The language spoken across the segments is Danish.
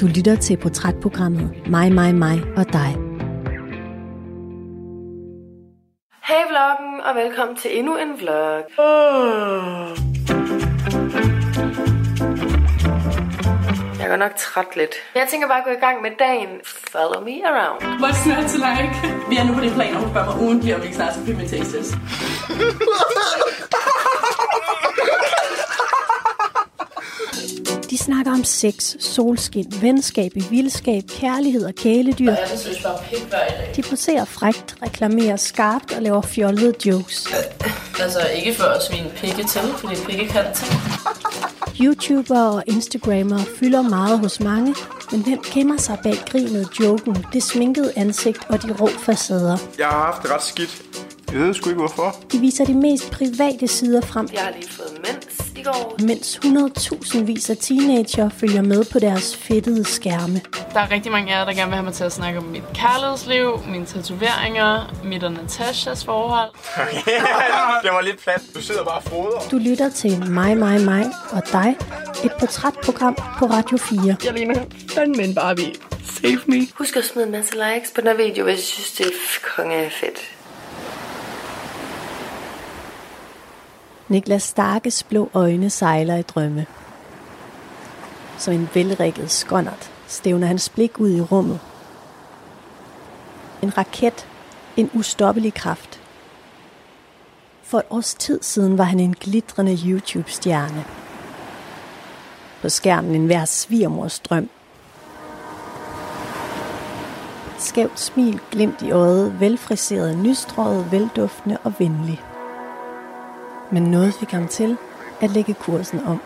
Du lytter til portrætprogrammet Mig, mig, mig og dig. Hej vloggen, og velkommen til endnu en vlog. Jeg er nok træt lidt. Jeg tænker bare at gå i gang med dagen. Follow me around. What's not to like? Vi er nu på det plan, og hun spørger mig ugentligt, om vi ikke snart skal filme en tastes. De snakker om sex, solskin, venskab i vildskab, kærlighed og kæledyr. Jeg synes bare pik hver dag. De poserer frægt, reklamerer skarpt og laver fjollede jokes. Altså ikke for at svine pikke til, fordi pikke kan ting. YouTubere og Instagrammere fylder meget hos mange, men hvem gemmer sig bag grinet, joken, det sminkede ansigt og de rå facader? Jeg har haft det ret skidt. Jeg ved sgu ikke hvorfor. De viser de mest private sider frem, Jeg har lige fået mens i går. mens 100.000 vis af teenager følger med på deres fedtede skærme. Der er rigtig mange af jer, der gerne vil have mig til at snakke om mit kærlighedsliv, mine tatoveringer, mit og Natashas forhold. det var lidt plat. Du sidder bare og froder. Du lytter til Mig, mig, mig og dig, et portrætprogram på Radio 4. Jeg ligner fandme en Barbie. Save me. Husk at smide en masse likes på den her video, hvis I synes, det er konge fedt. Niklas Starkes blå øjne sejler i drømme. Som en velrikket skåndert stævner hans blik ud i rummet. En raket, en ustoppelig kraft. For et års tid siden var han en glitrende YouTube-stjerne. På skærmen en hver svigermors drøm. Skævt smil, glimt i øjet, velfriseret, nystrøget, velduftende og venlig. Men noget fik ham til at lægge kursen om.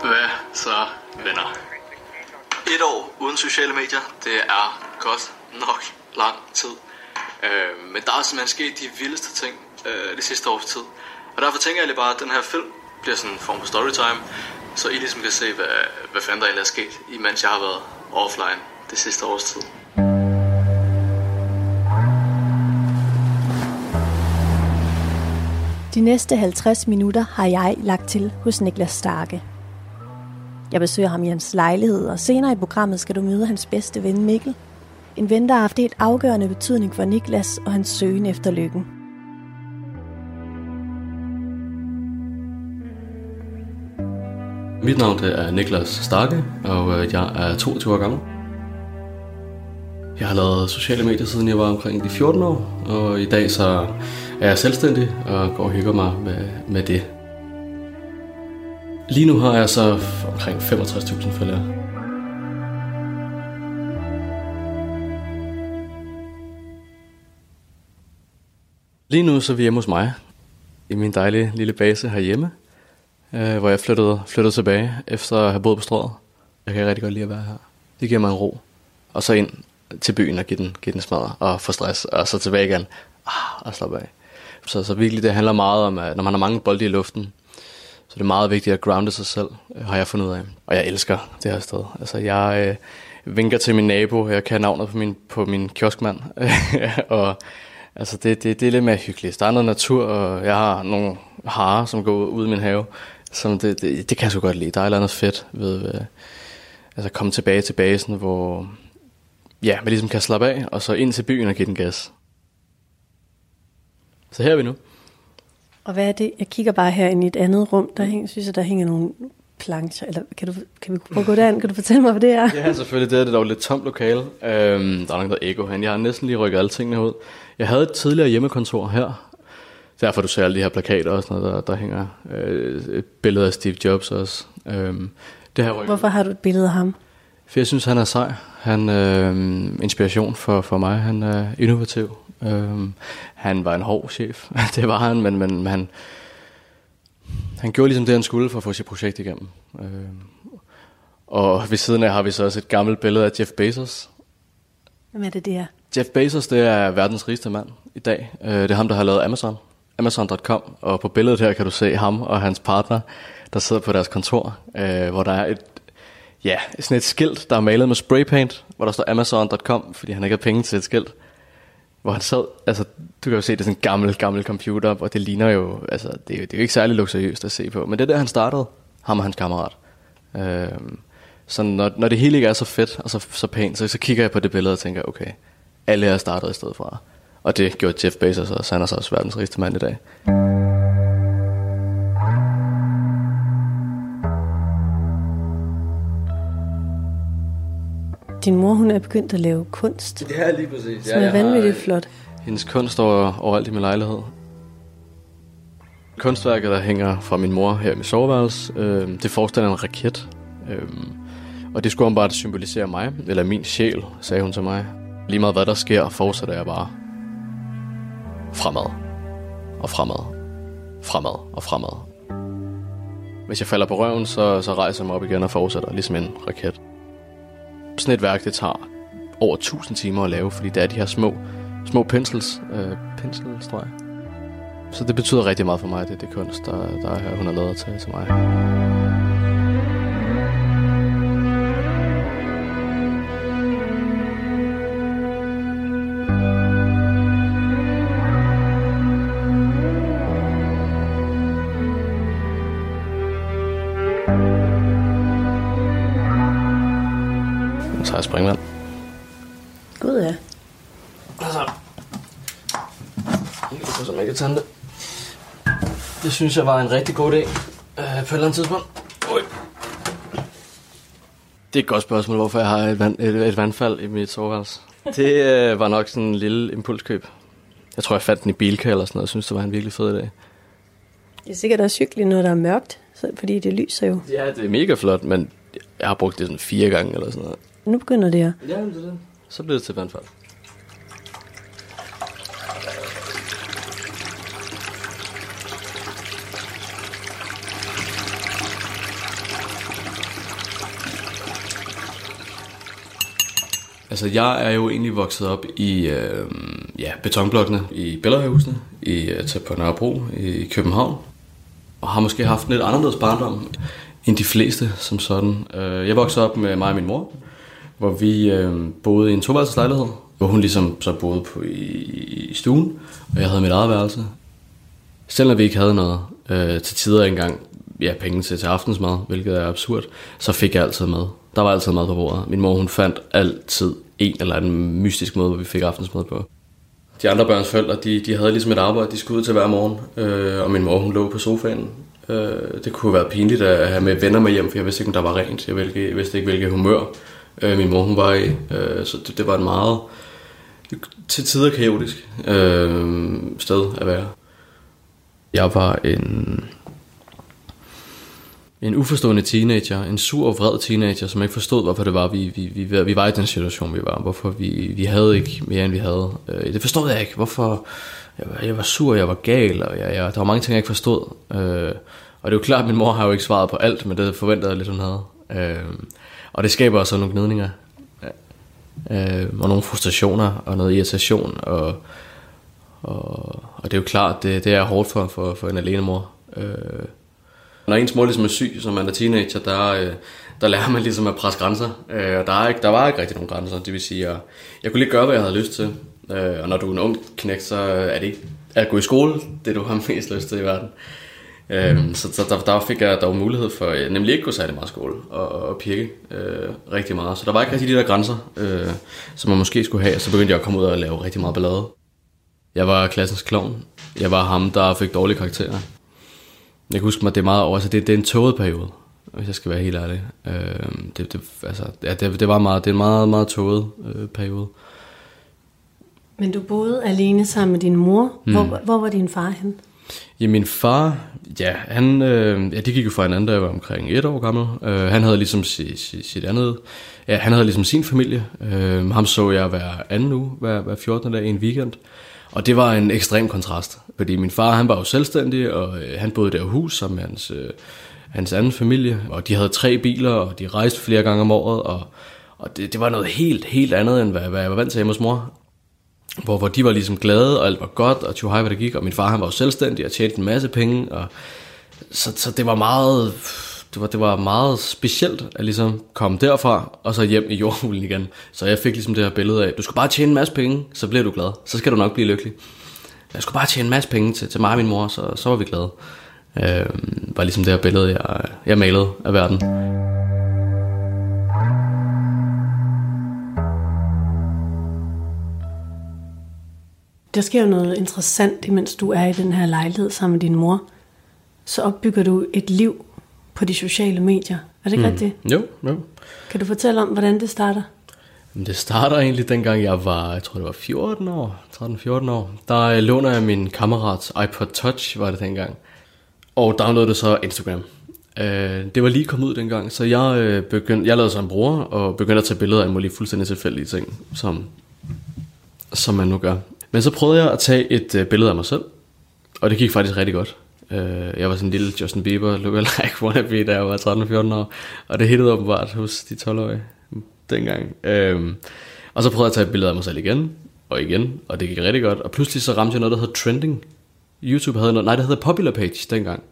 Hvad så, venner? Et år uden sociale medier, det er godt nok lang tid. Øh, men der er simpelthen sket de vildeste ting øh, det sidste års tid. Og derfor tænker jeg lige bare, at den her film bliver sådan en form for storytime, så I ligesom kan se, hvad, hvad fanden der egentlig er sket, imens jeg har været offline det sidste års tid. De næste 50 minutter har jeg lagt til hos Niklas Starke. Jeg besøger ham i hans lejlighed, og senere i programmet skal du møde hans bedste ven Mikkel. En ven, der har haft helt afgørende betydning for Niklas og hans søgen efter lykken. Mit navn det er Niklas Starke, og øh, jeg er 22 år gammel. Jeg har lavet sociale medier siden jeg var omkring de 14 år, og i dag så er jeg selvstændig og går og hygger mig med, med det. Lige nu har jeg så omkring 65.000 følgere. Lige nu så er vi hjemme hos mig, i min dejlige lille base herhjemme, øh, hvor jeg flyttede, flyttede tilbage efter at have boet på strået. Jeg kan rigtig godt lide at være her. Det giver mig en ro. Og så ind til byen og give den, give den smadre og få stress, og så tilbage igen ah, og slappe af. Så, så virkelig det handler meget om, at når man har mange bolde i luften, så det er meget vigtigt at grounde sig selv, øh, har jeg fundet ud af. Og jeg elsker det her sted. Altså jeg øh, vinker til min nabo, jeg kan navnet på min, på min kioskmand, og altså det, det, det er lidt mere hyggeligt. Der er noget natur, og jeg har nogle harer, som går ud i min have, som det, det, det kan jeg så godt lide. Der er et eller andet fedt ved, ved altså komme tilbage til basen, hvor ja, man ligesom kan slappe af, og så ind til byen og give den gas. Så her er vi nu. Og hvad er det? Jeg kigger bare her ind i et andet rum, der hænger, synes jeg, der hænger nogle plancher. Eller kan, du, kan vi prøve at gå derind? Kan du fortælle mig, hvad det er? Ja, selvfølgelig. Det er det dog lidt tomt lokale. Øhm, der er nok noget ego herinde. Jeg har næsten lige rykket alle tingene ud. Jeg havde et tidligere hjemmekontor her. Derfor du ser alle de her plakater og sådan noget, der, der hænger øh, et billede af Steve Jobs også. Øhm, det her rykket. Hvorfor har du et billede af ham? For jeg synes, han er sej. Han er øh, inspiration for, for mig. Han er innovativ. Øh, han var en hård chef. det var han, men, men han, han gjorde ligesom det, han skulle for at få sit projekt igennem. Øh, og ved siden af har vi så også et gammelt billede af Jeff Bezos. Hvem er det, det er? Jeff Bezos, det er verdens rigeste mand i dag. Øh, det er ham, der har lavet Amazon. Amazon.com. Og på billedet her kan du se ham og hans partner, der sidder på deres kontor, øh, hvor der er et ja, sådan et skilt, der er malet med spraypaint, hvor der står Amazon.com, fordi han ikke har penge til et skilt. Hvor han sad, altså du kan jo se, det er sådan en gammel, gammel computer, og det ligner jo, altså det er jo, det er jo ikke særlig luksuriøst at se på. Men det er der, han startede, ham og hans kammerat. Øhm, Så når, når det hele ikke er så fedt og så, så pænt, så, så kigger jeg på det billede og tænker, okay, alle er startet i stedet fra. Og det gjorde Jeff Bezos også, han er så også verdens rigeste mand i dag. Din mor, hun er begyndt at lave kunst, Ja, lige præcis. som er vanvittigt flot. Hendes kunst står overalt i min lejlighed. Kunstværket, der hænger fra min mor her i mit soveværelse, øh, det forestiller en raket. Øh, og det skulle bare symbolisere mig, eller min sjæl, sagde hun til mig. Lige meget hvad der sker, fortsætter jeg bare fremad. Og fremad. Fremad og fremad. Hvis jeg falder på røven, så, så rejser jeg mig op igen og fortsætter, ligesom en raket. Sådan et værk, det tager over 1000 timer at lave, fordi det er de her små, små pensels, øh, penselstreg. Så det betyder rigtig meget for mig, det, det kunst, der, der hun har lavet til, til mig. Synes jeg var en rigtig god idé øh, på et eller andet tidspunkt. Oj. Det er et godt spørgsmål, hvorfor jeg har et, vand, et, et vandfald i mit soveværelse. Det øh, var nok sådan en lille impulskøb. Jeg tror, jeg fandt den i Bilka eller sådan noget. Jeg synes, det var en virkelig fed idé. Det er sikkert også hyggeligt, når der er mørkt, så, fordi det lyser jo. Ja, det er mega flot, men jeg har brugt det sådan fire gange eller sådan noget. Nu begynder det at... Ja, det er det. Så bliver det til vandfald. Altså, jeg er jo egentlig vokset op i øh, ja, betonblokkene i Bellerhusene, i, øh, tæt på Nørrebro i København. Og har måske haft en lidt anderledes barndom end de fleste som sådan. Øh, jeg voksede op med mig og min mor, hvor vi øh, boede i en toværelseslejlighed, hvor hun ligesom så boede på i, i stuen, og jeg havde mit eget værelse. Selvom vi ikke havde noget øh, til tider engang, ja, penge til, til aftensmad, hvilket er absurd, så fik jeg altid mad. Der var altid mad på bordet. Min mor, hun fandt altid en eller anden mystisk måde, hvor vi fik aftensmad på. De andre børns forældre, de, de havde ligesom et arbejde, de skulle ud til hver morgen, øh, og min mor, hun lå på sofaen. Øh, det kunne have været pinligt at have med venner med hjem, for jeg vidste ikke, om der var rent. Jeg vidste, jeg vidste ikke, hvilket humør øh, min mor, hun var i. Øh, så det, det var et meget, til tider kaotisk øh, sted at være. Jeg var en, en uforstående teenager, en sur og vred teenager, som ikke forstod, hvorfor det var, vi, vi, vi, vi var i den situation, vi var. Hvorfor vi, vi havde ikke mere, end vi havde. Øh, det forstod jeg ikke. Hvorfor jeg var, jeg var sur, jeg var gal, og jeg, jeg, der var mange ting, jeg ikke forstod. Øh, og det er jo klart, at min mor har jo ikke svaret på alt, men det forventede jeg lidt, hun havde. Øh, og det skaber også nogle gnidninger. Øh, og nogle frustrationer, og noget irritation, og, og, og det er jo klart, det, det er hårdt for, for, for en alene mor. Øh, når ens mor ligesom er syg, som man er teenager, der, øh, der lærer man ligesom at presse grænser. Øh, og der, er ikke, der var ikke rigtig nogen grænser, det vil sige, jeg, jeg kunne lige gøre, hvad jeg havde lyst til. Øh, og når du er en ung knæk, så er det ikke at gå i skole, det du har mest lyst til i verden. Øh, så så der, der fik jeg der var mulighed for jeg nemlig ikke at gå særlig meget i skole og, og pirke øh, rigtig meget. Så der var ikke rigtig de der grænser, øh, som man måske skulle have. Og så begyndte jeg at komme ud og lave rigtig meget ballade. Jeg var klassens klovn. Jeg var ham, der fik dårlige karakterer. Jeg kan huske mig, det er meget over, altså det, det er en tåget periode, hvis jeg skal være helt ærlig. Øh, det, det, altså, ja, det, det, var meget, det er en meget, meget tåget øh, periode. Men du boede alene sammen med din mor. Mm. Hvor, hvor var din far hen? Ja, min far, ja, han, øh, ja, de gik jo fra hinanden, da jeg var omkring et år gammel. Øh, han havde ligesom sit, sit, sit andet, ja, han havde ligesom sin familie. Øh, ham så jeg hver anden uge, hver, hver 14. dag i en weekend. Og det var en ekstrem kontrast, fordi min far, han var jo selvstændig, og øh, han boede der i hus sammen med hans, øh, hans anden familie. Og de havde tre biler, og de rejste flere gange om året, og, og det, det var noget helt, helt andet, end hvad, hvad jeg var vant til hjemme hos mor hvor, hvor de var ligesom glade, og alt var godt, og tjo hej, hvad det gik, og min far han var jo selvstændig og tjente en masse penge, og så, så det var meget, det var, det var meget specielt at ligesom komme derfra, og så hjem i jordhulen igen. Så jeg fik ligesom det her billede af, du skal bare tjene en masse penge, så bliver du glad. Så skal du nok blive lykkelig. Jeg skulle bare tjene en masse penge til, til mig og min mor, så, så var vi glade. Øh, var ligesom det her billede, jeg, jeg malede af verden. Der sker jo noget interessant, imens du er i den her lejlighed sammen med din mor. Så opbygger du et liv, på de sociale medier. Er det ikke mm. rigtigt? Jo, jo. Kan du fortælle om, hvordan det starter? Det starter egentlig dengang jeg var, jeg tror det var 14 år, 13-14 år. Der øh, låner jeg min kammerats iPod Touch, var det dengang. Og downloadede så Instagram. Øh, det var lige kommet ud dengang, så jeg, øh, begyndte, jeg lavede så en bror, og begyndte at tage billeder af mulige fuldstændig tilfældige ting, som, som man nu gør. Men så prøvede jeg at tage et øh, billede af mig selv, og det gik faktisk rigtig godt. Øh, jeg var sådan en lille Justin Bieber lookalike wannabe, da jeg var 13-14 år, og det hittede åbenbart hos de 12-årige dengang. Øh, og så prøvede jeg at tage et billede af mig selv igen, og igen, og det gik rigtig godt. Og pludselig så ramte jeg noget, der hedder trending. YouTube havde noget, nej, det hedder popular page dengang.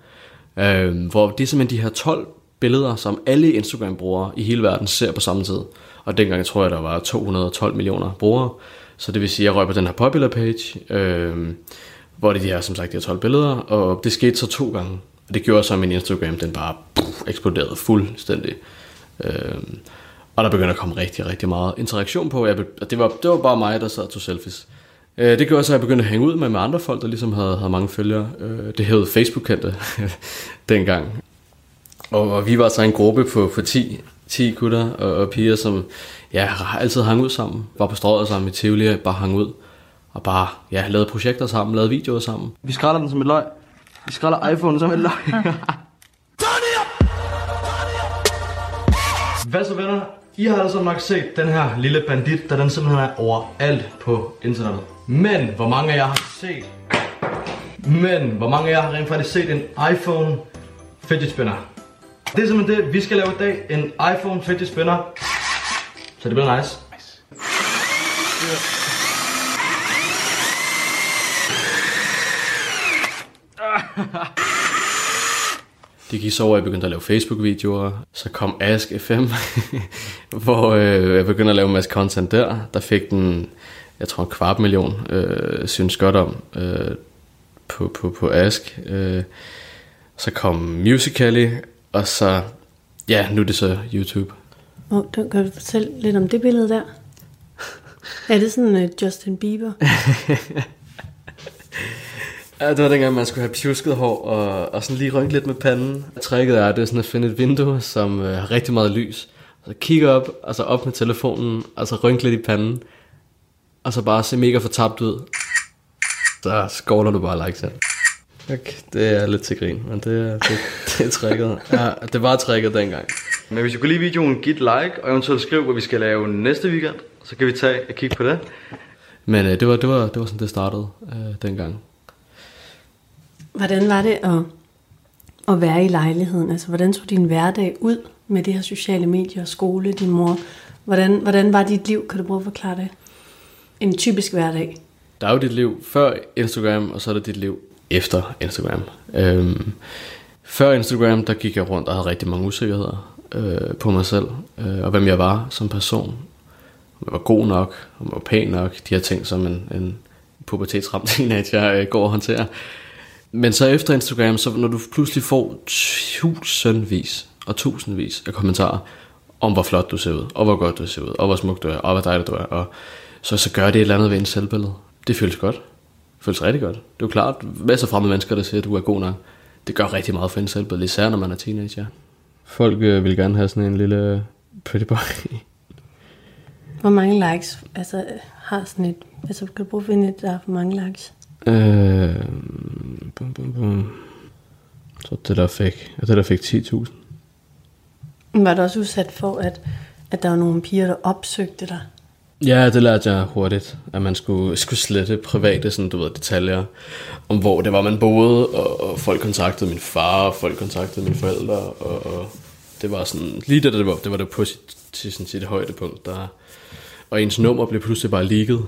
Øh, hvor det er simpelthen de her 12 billeder, som alle Instagram-brugere i hele verden ser på samme tid. Og dengang tror jeg, der var 212 millioner brugere. Så det vil sige, at jeg røg på den her popular page, øh, hvor det er, som sagt, de har 12 billeder, og det skete så to gange. Og det gjorde så, at min Instagram, den bare puff, eksploderede fuldstændig. Øh, og der begyndte at komme rigtig, rigtig meget interaktion på. Jeg, og det var, det var bare mig, der sad og tog selfies. Øh, det gjorde så, at jeg begyndte at hænge ud med, med andre folk, der ligesom havde, havde mange følgere. Øh, det hed Facebook-kendte dengang. Og, og vi var så en gruppe på, på 10, 10 gutter og, og piger, som ja, altid hang ud sammen. Var på strøget sammen i Tivoli, bare hang ud. Og bare ja, lavede projekter sammen, lavede videoer sammen. Vi skræller den som et løg. Vi skræller iPhone som et løg. Hvad så venner? I har altså nok set den her lille bandit, da den simpelthen er overalt på internettet. Men hvor mange af jer har set... Men hvor mange af jer har rent faktisk set en iPhone fidget spinner? Det er simpelthen det, vi skal lave i dag. En iPhone fidget spinner. Så det bliver nice. Det gik så over, at jeg begyndte at lave Facebook-videoer. Så kom Ask FM, hvor øh, jeg begyndte at lave en masse content der. Der fik den, jeg tror en kvart million, øh, synes godt om øh, på, på, på Ask. Øh, så kom Musical.ly, og så, ja, nu er det så YouTube. Oh, kan du fortælle lidt om det billede der? er det sådan uh, Justin Bieber? Ja, det var dengang, man skulle have pjusket hår og, og sådan lige rynke lidt med panden. Tricket er, det er sådan at finde et vindue, som øh, har rigtig meget lys. Og så kigge op, og så op med telefonen, og så rynke lidt i panden. Og så bare se mega fortabt ud. Så skåler du bare like selv. Okay, det er lidt til grin, men det, er, det, det er tricket. Ja, det var tricket dengang. Men hvis I kunne lide videoen, giv et like, og eventuelt skriv, hvad vi skal lave næste weekend. Så kan vi tage og kigge på det. Men øh, det, var, det, var, det var sådan, det startede øh, dengang. Hvordan var det at, at være i lejligheden? Altså, hvordan så din hverdag ud med det her sociale medier, og skole, din mor? Hvordan, hvordan var dit liv? Kan du prøve at forklare det? En typisk hverdag. Der er jo dit liv før Instagram, og så er der dit liv efter Instagram. Øhm, før Instagram, der gik jeg rundt og havde rigtig mange usikkerheder øh, på mig selv, øh, og hvem jeg var som person. Om jeg var god nok, om jeg var pæn nok, de her ting, som en, en pubertetsramt teenager øh, går og håndterer. Men så efter Instagram, så når du pludselig får tusindvis og tusindvis af kommentarer om, hvor flot du ser ud, og hvor godt du ser ud, og hvor smuk du er, og hvor dejlig du er, og så, så gør det et eller andet ved en selvbillede. Det føles godt. Det føles rigtig godt. Det er jo klart, masser af fremmede mennesker, der siger, at du er god nok. Det gør rigtig meget for en selvbillede, især når man er teenager. Folk øh, vil gerne have sådan en lille pretty boy. Hvor mange likes altså, har sådan et... Altså, kan du bruge at finde et, der har for mange likes? Øh, bum, bum, bum. Så det der fik, det der fik 10.000. Var du også udsat for, at, at der var nogle piger, der opsøgte dig? Ja, det lærte jeg hurtigt, at man skulle, skulle slette private sådan, du ved, detaljer om, hvor det var, man boede, og, og folk kontaktede min far, og folk kontaktede mine forældre, og, og det var sådan, lige da det var, det var det på sit, til sådan sit højdepunkt, der, og ens nummer blev pludselig bare ligget,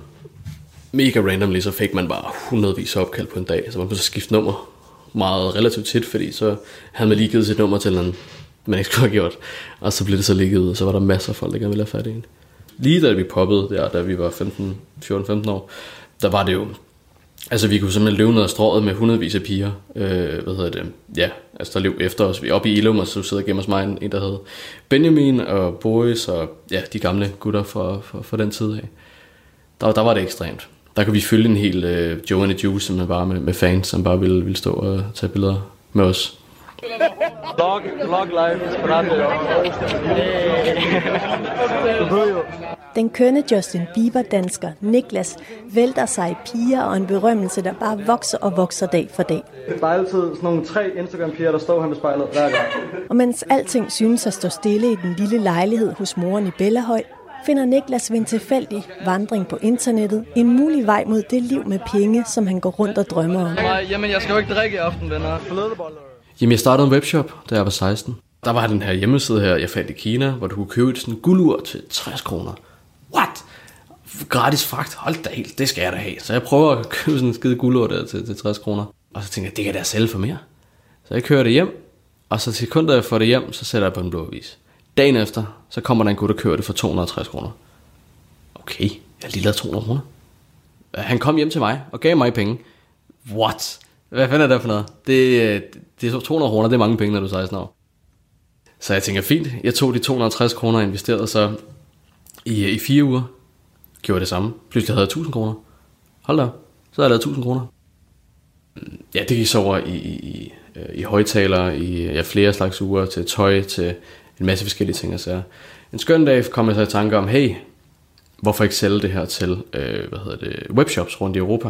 mega randomly, så fik man bare hundredvis af opkald på en dag, så man kunne så skifte nummer meget relativt tit, fordi så havde man lige givet sit nummer til en man ikke skulle have gjort, og så blev det så ligget ud, og så var der masser af folk, der gerne ville have fat i en. Lige da vi poppede der, da vi var 15, 14-15 år, der var det jo, altså vi kunne simpelthen løbe ned ad strået med hundredvis af piger, øh, hvad hedder det, ja, altså der løb efter os, vi oppe i Ilum, og så sidder gennem os mig en, en, der hed Benjamin og Boris, og ja, de gamle gutter fra, fra, fra den tid af. Der, der var det ekstremt der kan vi følge en hel øh, Joe and the Juice, som er bare med, med fans, som bare ville, ville stå og tage billeder med os. Vlog, vlog live, Den kønne Justin Bieber-dansker Niklas vælter sig i piger og en berømmelse, der bare vokser og vokser dag for dag. Der er altid sådan nogle tre Instagram-piger, der står her med spejlet hver gang. Og mens alting synes at stå stille i den lille lejlighed hos moren i Bellahøj, finder Niklas ved en tilfældig vandring på internettet en mulig vej mod det liv med penge, som han går rundt og drømmer om. Nej, jamen jeg skal jo ikke drikke i aften, venner. Jamen, jeg startede en webshop, da jeg var 16. Der var den her hjemmeside her, jeg fandt i Kina, hvor du kunne købe et sådan guldur til 60 kroner. What? Gratis fragt? Hold da helt, det skal jeg da have. Så jeg prøver at købe sådan en skide guldur der til, til 60 kroner. Og så tænker jeg, det kan jeg da sælge for mere. Så jeg kører det hjem, og så sekunder jeg får det hjem, så sætter jeg på en blå avis. Dagen efter, så kommer der en gut og kører det for 260 kroner. Okay, jeg har lige lavet 200 kroner. Han kom hjem til mig og gav mig penge. What? Hvad fanden er det for noget? Det, øh, det er 200 kroner, det er mange penge, når du er 16 år. Så jeg tænker, fint, jeg tog de 260 kroner og investerede så i, øh, i fire uger. Gjorde det samme. Pludselig havde jeg 1000 kroner. Hold da, så havde jeg lavet 1000 kroner. Ja, det gik så over i, i, i, øh, i højtalere, i ja, flere slags uger, til tøj, til en masse forskellige ting og sager. En skøn dag kom jeg så i tanke om, hey, hvorfor ikke sælge det her til øh, hvad hedder det, webshops rundt i Europa,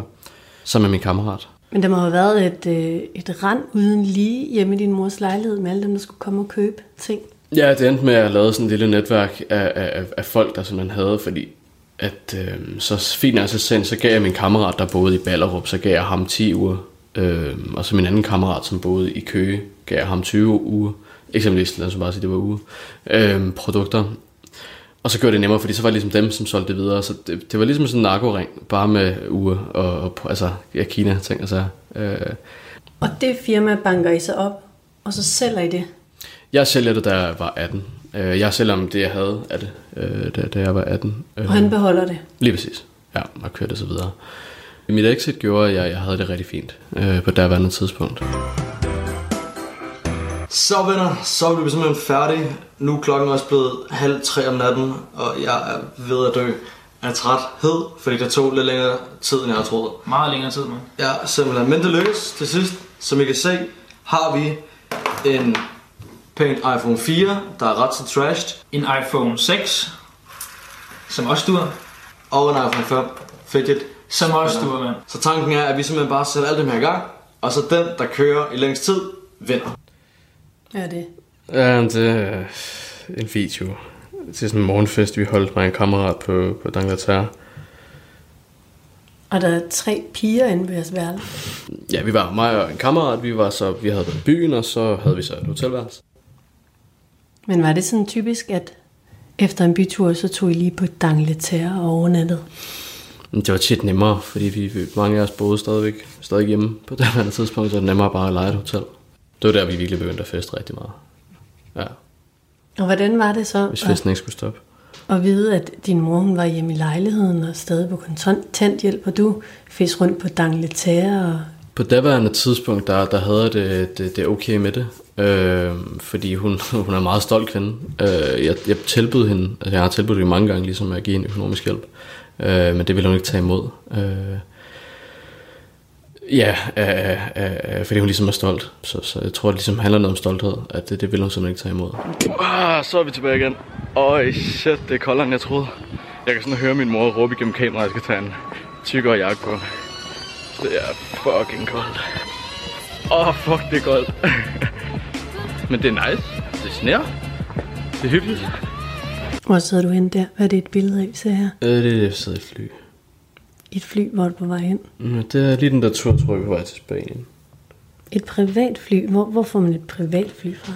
sammen med min kammerat. Men der må have været et, øh, et rand uden lige hjemme i din mors lejlighed med alle dem, der skulle komme og købe ting. Ja, det endte med at lave sådan et lille netværk af, af, af folk, der simpelthen havde, fordi at øh, så fint altså sendt, så gav jeg min kammerat, der boede i Ballerup, så gav jeg ham 10 uger, øh, og så min anden kammerat, som boede i Køge, gav jeg ham 20 uger, eksempelvis, lad os bare sige, det var uge, øh, produkter. Og så gjorde det nemmere, fordi så var det ligesom dem, som solgte det videre, så det, det var ligesom sådan en narkoring, bare med uger og, og altså, ja, Kina ting og så. Øh, Og det firma banker I så op, og så sælger I det. jeg sælger det, da jeg var 18. Øh, jeg sælger om det, jeg havde af det, øh, da, da jeg var 18. Øh, Og han beholder det. Lige præcis. Ja, og kørte det så videre. Mit exit gjorde, at jeg, jeg havde det rigtig fint øh, på daværende tidspunkt. Så venner, så er vi simpelthen færdige. Nu er klokken også blevet halv tre om natten, og jeg er ved at dø af træthed, fordi det tog lidt længere tid, end jeg havde troet. Meget længere tid, man. Ja, simpelthen. Men det lykkedes til sidst. Som I kan se, har vi en pænt iPhone 4, der er ret så trashed, En iPhone 6, som også dur. og en iPhone 5 fidget. Som også dur, mand. Så tanken er, at vi simpelthen bare sætter alt det her i gang, og så den, der kører i længst tid, vinder. Ja, det. Ja, det er en video til sådan en morgenfest, vi holdt med en kammerat på, på D'Angleterre. Og der er tre piger inde ved jeres værelse. Ja, vi var mig og en kammerat, vi var så, vi havde været i byen, og så havde vi så et hotelværelse. Men var det sådan typisk, at efter en bytur, så tog I lige på Dangleterre og overnattede? Det var tit nemmere, fordi vi, mange af os boede stadigvæk, stadig hjemme på det her tidspunkt, så var det nemmere bare at lege et hotel. Det var der, vi virkelig begyndte at feste rigtig meget. Ja, Og hvordan var det så hvis at, festen ikke skulle stoppe. at vide, at din mor hun var hjemme i lejligheden og stadig på kontanthjælp, og du fisk rundt på Dangleterre og På daværende tidspunkt, der, der havde jeg det, det, det okay med det. Øh, fordi hun, hun er en meget stolt kvinde. Øh, jeg, jeg tilbød hende, altså jeg har tilbudt hende mange gange, ligesom at give hende økonomisk hjælp. Øh, men det ville hun ikke tage imod. Øh, ja, øh, øh, øh, fordi hun ligesom er stolt. Så, så jeg tror, det ligesom handler noget om stolthed, at det, det ville hun simpelthen ikke tage imod. Ah, så er vi tilbage igen. Øj, shit, det er koldere, end jeg troede. Jeg kan sådan høre min mor råbe igennem kameraet, at jeg skal tage en tykkere jakke på. Det er fucking koldt. Åh, oh, fuck, det er koldt. Men det er nice. Det sner. Det er hyggeligt. hvor sidder du hen der? Hvad er det et billede af, vi ser her? Øh, det er det, sidder i fly. I et fly, hvor du på vej hen? Mm, Det er lige den der tur, tror jeg, på vej til Spanien. Et privat fly? Hvor, hvor får man et privat fly fra?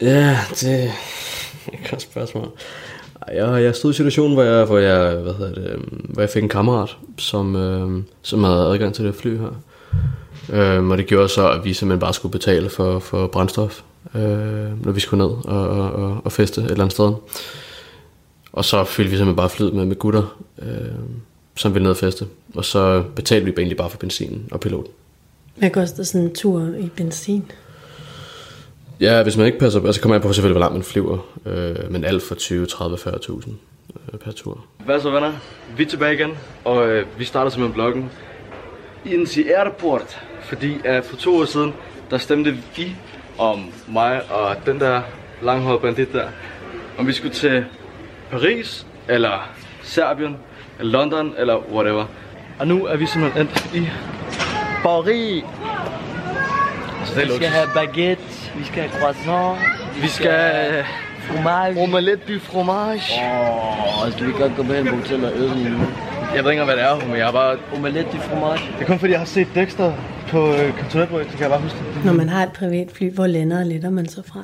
Ja, det er et godt spørgsmål. Jeg, jeg stod i situationen, hvor jeg, hvor jeg, hvad hedder det, øhm, hvor jeg fik en kammerat, som, øh, som havde adgang til det fly her. Øh, og det gjorde så, at vi simpelthen bare skulle betale for, for brændstof, øh, når vi skulle ned og, og, og, og feste et eller andet sted. Og så fyldte vi simpelthen bare flyet med, med gutter, øh, som ville ned og feste. Og så betalte vi egentlig bare for benzinen og piloten. Hvad koster sådan en tur i benzin? Ja, hvis man ikke passer på, så kommer jeg på selvfølgelig, hvor langt man flyver. Øh, men alt for 20, 30, 40.000. øh, per tur. Hvad så venner? Vi er tilbage igen, og øh, vi starter simpelthen bloggen Insi Airport, fordi at for to år siden, der stemte vi om mig og den der langhårede bandit der, om vi skulle til Paris, eller Serbien, London, eller whatever. Og nu er vi simpelthen endt i Paris. Så det er Vi skal have baguette, vi skal have croissant, Vi skal... fromage. Omelette du fromage. Åh, skal vi godt gå hen på hotellet og æde den nu? Jeg ved ikke hvad det er, men jeg har bare... Omelette du fromage. Det er kun fordi, jeg har set Dexter på øh, kontoretbrød, så kan jeg bare huske det. Når man har et privatfly, hvor lander og letter man så fra?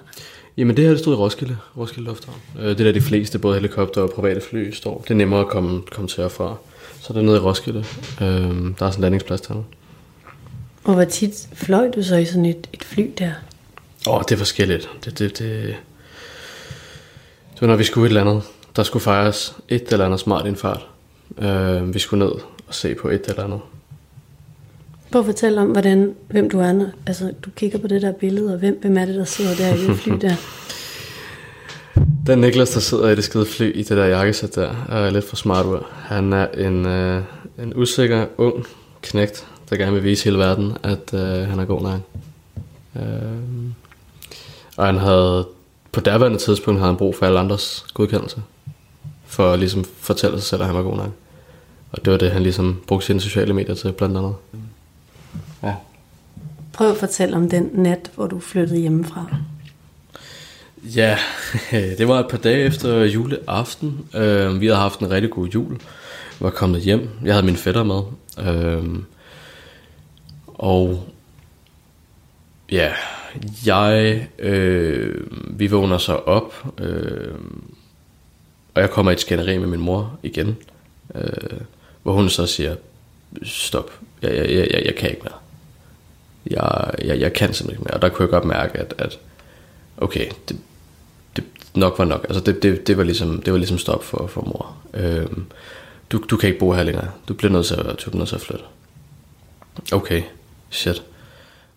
Jamen det her, det stod i Roskilde, Roskilde Lufthavn. Øh, Det er der de fleste, både helikopter og private fly, står. Det er nemmere at komme, komme til og fra. Så det er nede i Roskilde. Øh, der er sådan en landingsplads dernede. Og hvor tit fløj du så i sådan et, et fly der? Åh, oh, det er forskelligt. Det, det, det... det var når vi skulle et eller andet. Der skulle fejres et eller andet smart indfart. Øh, vi skulle ned og se på et eller andet. Prøv at fortælle om, hvordan, hvem du er. Altså, du kigger på det der billede, og hvem, hvem er det, der sidder der i det fly der? Den Niklas, der sidder i det skide fly i det der jakkesæt der, er lidt for smart ud. Han er en, øh, en usikker, ung knægt, der gerne vil vise hele verden, at øh, han er god nok. Øh, og han havde, på daværende tidspunkt havde han brug for alle andres godkendelse, for at ligesom fortælle sig selv, at han var god nok. Og det var det, han ligesom brugte sine sociale medier til, blandt andet. Ja. Prøv at fortælle om den nat, hvor du flyttede hjemmefra. Ja, det var et par dage efter juleaften. Øh, vi havde haft en rigtig god jul. Jeg var kommet hjem. Jeg havde min fætter med. Øh, og ja, jeg, øh, vi vågner så op, øh, og jeg kommer i et skænderi med min mor igen, øh, hvor hun så siger, stop, jeg, jeg, jeg, jeg kan ikke mere. Jeg, jeg, jeg kan simpelthen ikke mere. Og der kunne jeg godt mærke, at, at okay, det, det nok var nok. Altså det, det, det, var, ligesom, det var ligesom stop for, for mor. Øhm, du, du kan ikke bo her længere. Du bliver nødt til at, du bliver nødt til at flytte. Okay, shit.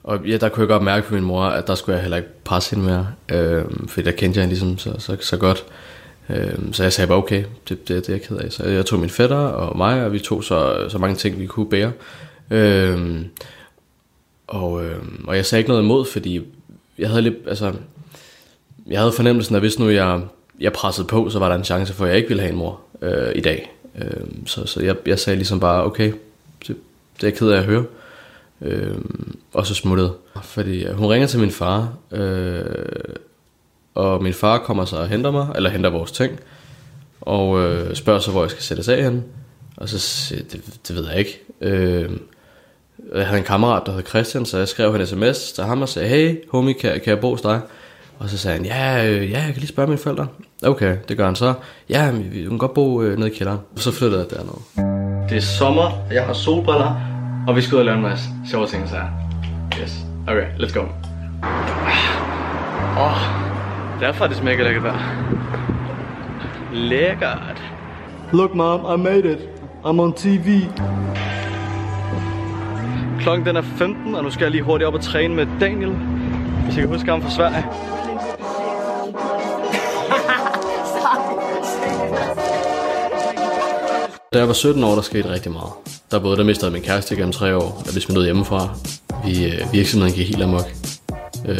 Og ja, der kunne jeg godt mærke på min mor, at der skulle jeg heller ikke presse hende mere. Øhm, fordi der kendte jeg hende ligesom så, så, så godt. Øhm, så jeg sagde bare, okay, det, det, det er jeg ked af. Så jeg tog min fætter og mig, og vi tog så, så mange ting, vi kunne bære. Øhm, og, øh, og jeg sagde ikke noget imod, fordi jeg havde lidt, altså, jeg havde fornemmelsen, at hvis nu jeg, jeg pressede på, så var der en chance for, at jeg ikke ville have en mor øh, i dag. Øh, så så jeg, jeg sagde ligesom bare, okay, det, det er jeg ked af at høre. Øh, og så smuttede. Fordi øh, hun ringer til min far, øh, og min far kommer så og henter mig, eller henter vores ting, og øh, spørger så, hvor jeg skal sættes af henne. Og så siger det, det ved jeg ikke. Øh, jeg havde en kammerat, der hed Christian, så jeg skrev en sms til ham og sagde, hey homie, kan, kan jeg bo hos dig? Og så sagde han, ja, øh, ja, jeg kan lige spørge mine forældre. Okay, det gør han så. Ja, vi kan godt bo øh, nede i kælderen. Og så flyttede jeg dernede. Det er sommer, jeg har solbriller, og vi skal ud og lave en masse sjove ting, så Yes. Okay, let's go. Åh, oh, det er faktisk mega lækkert vejr. Lækkert. Look mom, I made it. I'm on TV. Klokken den er 15, og nu skal jeg lige hurtigt op og træne med Daniel. Hvis jeg kan huske ham fra Sverige. Da jeg var 17 år, der skete rigtig meget. Der både der mistede min kæreste gennem tre år, og vi smidt hjemmefra. Vi, øh, virksomheden gik helt amok. Øh,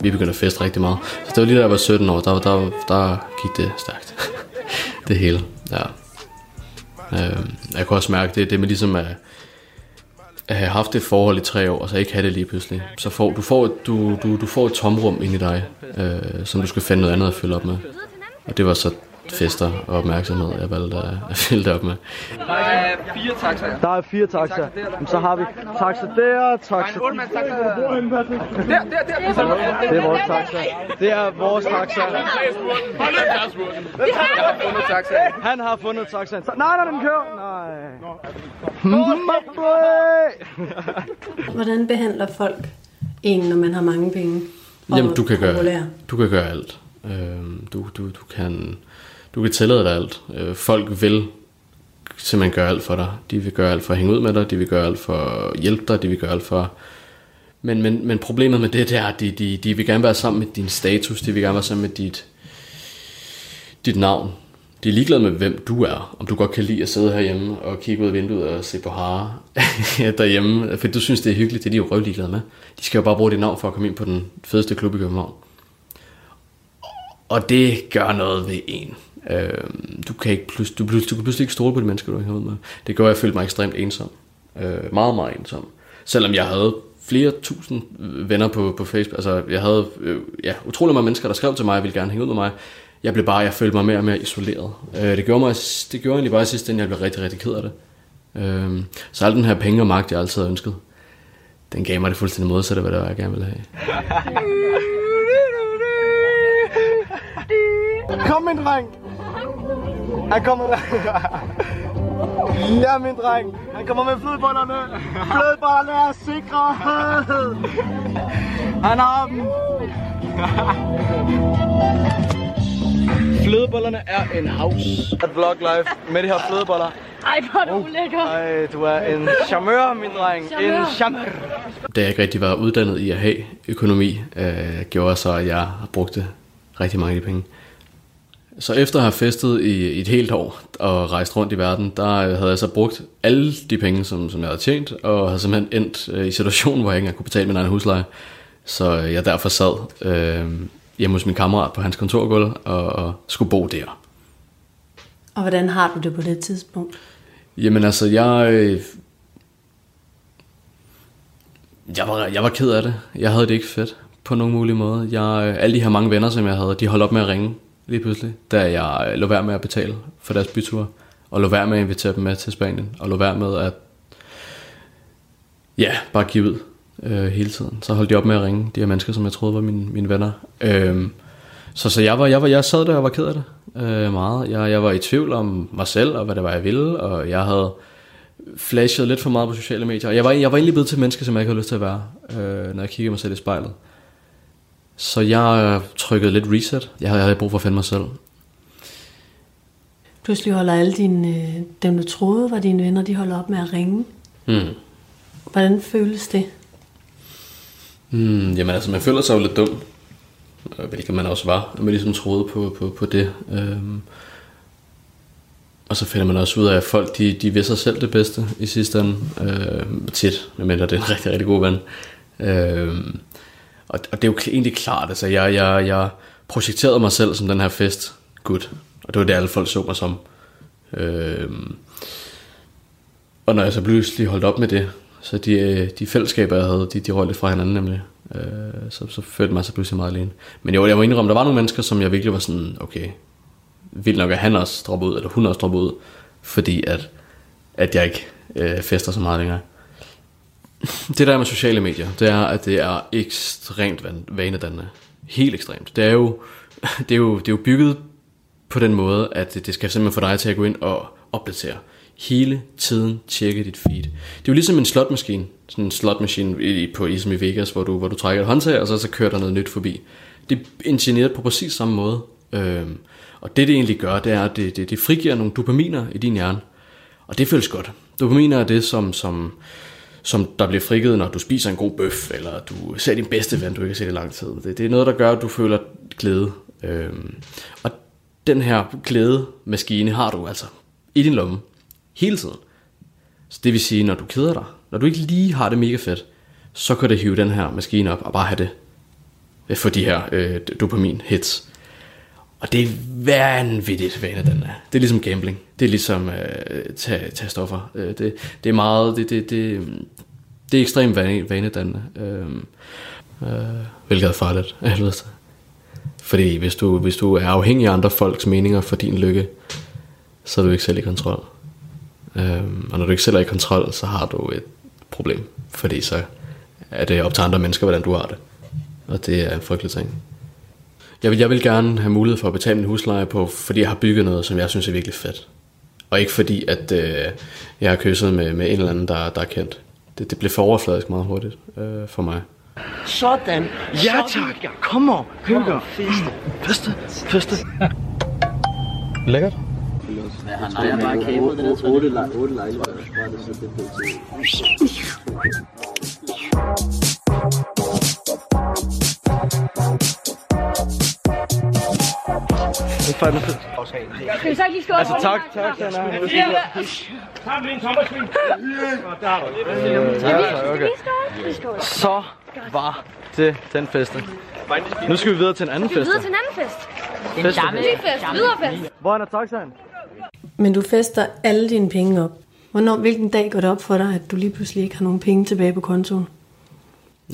vi begyndte at feste rigtig meget. Så det var lige da jeg var 17 år, der, der, der gik det stærkt. det hele, ja. Øh, jeg kunne også mærke det, det med ligesom at, at have haft et forhold i tre år, og så ikke have det lige pludselig. Så får, du, får, du, du, du får et tomrum ind i dig, øh, som du skal finde noget andet at fylde op med. Og det var så fester og opmærksomhed, jeg valgte at, at fylde det op med. Der er fire taxaer. Der er fire taxaer. Jamen, så har vi taxa der, taxa Der, der, der. Det er vores taxa. Det er vores taxa. Jeg har fundet taxaen. Han har fundet taxaen. Nej, nej, den kører. Nej. Hvordan behandler folk en, når man har mange penge? Jamen, du kan gøre, du kan gøre alt. Øhm, du, du, du, kan, du kan tillade dig alt. Øh, folk vil simpelthen gøre alt for dig. De vil gøre alt for at hænge ud med dig. De vil gøre alt for at hjælpe dig. De vil gøre alt for... Men, men, men problemet med det, det er, at de, de, de vil gerne være sammen med din status. De vil gerne være sammen med dit, dit navn. De er ligeglade med, hvem du er. Om du godt kan lide at sidde herhjemme og kigge ud af vinduet og se på hare derhjemme. For du synes, det er hyggeligt. Det er de jo røv ligeglade med. De skal jo bare bruge dit navn for at komme ind på den fedeste klub i København. Og det gør noget ved en. Øh, du, kan ikke plus, du, du kan pludselig ikke stole på de mennesker, du hænger ud med. Det gør, at jeg følte mig ekstremt ensom. Øh, meget, meget ensom. Selvom jeg havde flere tusind venner på, på Facebook. Altså, jeg havde øh, ja, utrolig mange mennesker, der skrev til mig, at ville gerne hænge ud med mig. Jeg blev bare, jeg følte mig mere og mere isoleret. Øh, det, gjorde mig, det gjorde egentlig bare sidst, sidste jeg blev rigtig, rigtig ked af det. Øh, så al den her penge og magt, jeg altid havde ønsket, den gav mig det fuldstændig modsatte, hvad det var, jeg gerne ville have. Kom, en dreng. Han kommer der. Ja, min dreng. Han kommer med flødebollerne. Flødebollerne er sikre. Han har dem. Flødebollerne er en house. Et vlog live med de her flødeboller. Ej, hvor er du ulækker. Ej, du er en charmeur, min dreng. En charmeur. Da jeg ikke rigtig var uddannet i at have økonomi, øh, gjorde så, at jeg brugte rigtig mange af de penge. Så efter at have festet i, et helt år og rejst rundt i verden, der havde jeg så brugt alle de penge, som, som jeg havde tjent, og havde simpelthen endt øh, i situationen, hvor jeg ikke engang kunne betale min egen husleje. Så jeg derfor sad øh, hjemme hos min kammerat på hans kontorgulv og, og skulle bo der. Og hvordan har du det på det tidspunkt? Jamen altså, jeg... øh, Jeg var, jeg var ked af det. Jeg havde det ikke fedt på nogen mulig måde. Jeg, øh, alle de her mange venner, som jeg havde, de holdt op med at ringe lige pludselig, da jeg øh, lå være med at betale for deres byture, og lå være med at invitere dem med til Spanien, og lå være med at ja, bare give ud øh, hele tiden. Så holdt de op med at ringe, de her mennesker, som jeg troede var mine, mine venner. Øh, så så jeg, var, jeg, var, jeg sad der og var ked af det øh, meget. Jeg, jeg var i tvivl om mig selv, og hvad det var, jeg ville, og jeg havde flashet lidt for meget på sociale medier. Jeg var, jeg var egentlig blevet til menneske, som jeg ikke havde lyst til at være, øh, når jeg kiggede mig selv i spejlet. Så jeg øh, trykkede lidt reset. Jeg havde, brug for at finde mig selv. Pludselig holder alle dine, øh, dem du troede var dine venner, de holder op med at ringe. Hmm. Hvordan føles det? Hmm, jamen altså, man føler sig jo lidt dum, øh, hvilket man også var, og man ligesom troede på, på, på det. Øhm, og så finder man også ud af, at folk, de, de vil sig selv det bedste i sidste ende. Øh, tit, medmindre det er en rigtig, rigtig god ven. Øh, og, og det er jo egentlig klart, altså jeg, jeg, jeg projekterede mig selv som den her fest gud. Og det var det, alle folk så mig som. Øh, og når jeg så pludselig holdt op med det, så de, øh, de fællesskaber, jeg havde, de, de røg lidt fra hinanden nemlig. Øh, så, så følte mig så pludselig meget alene. Men jo, jeg må indrømme, der var nogle mennesker, som jeg virkelig var sådan, okay, vildt nok, at han også dropper ud, eller hun også dropper ud, fordi at, at jeg ikke øh, fester så meget længere. Det der med sociale medier, det er, at det er ekstremt vanedannende. Helt ekstremt. Det er jo, det er jo, det er jo bygget på den måde, at det, det skal simpelthen få dig til at gå ind og opdatere. Hele tiden tjekke dit feed. Det er jo ligesom en slotmaskine. Sådan en slotmaskine i, på ligesom i Vegas, hvor du, hvor du trækker et håndtag, og så, så kører der noget nyt forbi. Det er ingenieret på præcis samme måde. Øhm, og det det egentlig gør, det er, at det, det, det frigiver nogle dopaminer i din hjerne. Og det føles godt. Dopaminer er det, som, som, som der bliver frigivet, når du spiser en god bøf, eller du ser din bedste ven, du ikke har set i lang tid. Det, det er noget, der gør, at du føler glæde. Øhm, og den her glædemaskine har du altså i din lomme hele tiden. Så det vil sige, når du keder dig, når du ikke lige har det mega fedt, så kan det hive den her maskine op og bare have det øh, Få for de her øh, dopamin-hits. Og det er vanvittigt hvad den er. Det er ligesom gambling. Det er ligesom øh, tage, tage stoffer. Øh, det, det er meget, det, det, det, det er ekstremt vanedannende. Øh, øh, hvilket er farligt, af helvede. Fordi hvis du, hvis du er afhængig af andre folks meninger for din lykke, så er du ikke selv i kontrol. Øh, og når du ikke selv er i kontrol, så har du et problem. Fordi så er det op til andre mennesker, hvordan du har det. Og det er en frygtelig ting. Jeg vil, jeg vil gerne have mulighed for at betale min husleje på, fordi jeg har bygget noget, som jeg synes er virkelig fedt. Og ikke fordi, at øh, jeg har kysset med, med en eller anden, der, der er kendt. Det, det blev for overfladisk meget hurtigt øh, for mig. Sådan. Ja tak. Kom on. Hygger. Feste. Feste. Lækkert. Han har bare kæbet den der træning. 8 lejligheder. Bare det så det på er fandme fedt. Skal vi så ikke lige stå Altså tak, tak, tak. Så var det den fest. Nu skal vi videre til en anden Skal vi fest. videre til en anden fest? Fest. Ny fest, videre fest. Hvor er taxaen? Men du fester alle dine penge op. Hvornår, hvilken dag går det op for dig, at du lige pludselig ikke har nogen penge tilbage på kontoen?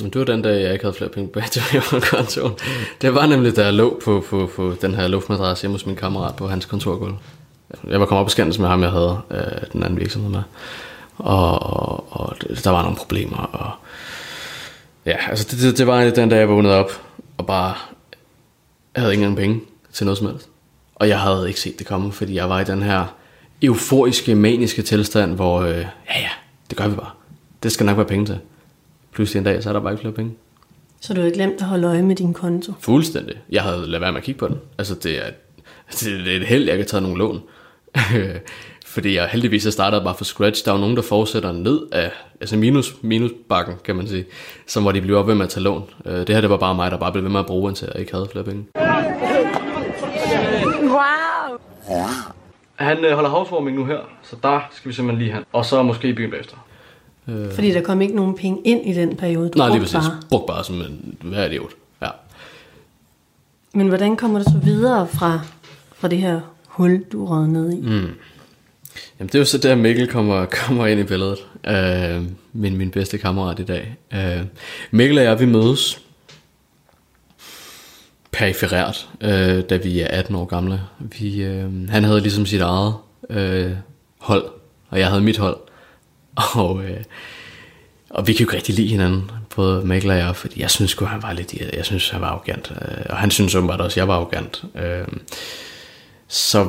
Men Det var den dag, jeg ikke havde flere penge tilbage på kontoen. Det var nemlig, da jeg lå på, på, på den her luftmadras hjemme hos min kammerat på hans kontorgulv. Jeg var kommet op på skændes med ham, jeg havde øh, den anden virksomhed med. Og, og, og der var nogle problemer. Og ja, altså det, det, det var egentlig den dag, jeg vågnede op og bare jeg havde ingen penge til noget som helst. Og jeg havde ikke set det komme, fordi jeg var i den her euforiske, maniske tilstand, hvor øh, ja ja, det gør vi bare. Det skal nok være penge til. Pludselig en dag, så er der bare ikke flere penge. Så du har glemt at holde øje med din konto. Fuldstændig. Jeg havde lavet være med at kigge på den. Altså, det er, det er et held, jeg kan tage nogle lån. Fordi jeg heldigvis har startet bare fra scratch. Der er jo nogen, der fortsætter ned af altså minus, minusbakken, kan man sige. Så må de blive op ved med at tage lån. Øh, Det her, det var bare mig, der bare blev ved med at bruge, indtil jeg ikke havde flere penge. Wow. Han øh, holder housewarming nu her, så der skal vi simpelthen lige hen. Og så måske i byen bagefter. Øh, Fordi der kom ikke nogen penge ind i den periode, du Nej, lige brugte præcis. bare. Brug bare som en hver idiot. Ja. Men hvordan kommer du så videre fra, fra det her hul, du røget ned i? Mm. Jamen det er jo så der Mikkel kommer, kommer ind i billedet. Øh, min, min bedste kammerat i dag. Øh, Mikkel og jeg, vi mødes periferært, øh, da vi er 18 år gamle. Vi, øh, han havde ligesom sit eget øh, hold, og jeg havde mit hold. Og, øh, og vi kan jo ikke rigtig lide hinanden, både Mikkel og jeg, fordi jeg synes sgu, han var lidt, jeg synes, han var arrogant. Øh, og han synes åbenbart også, at jeg var arrogant. Øh, så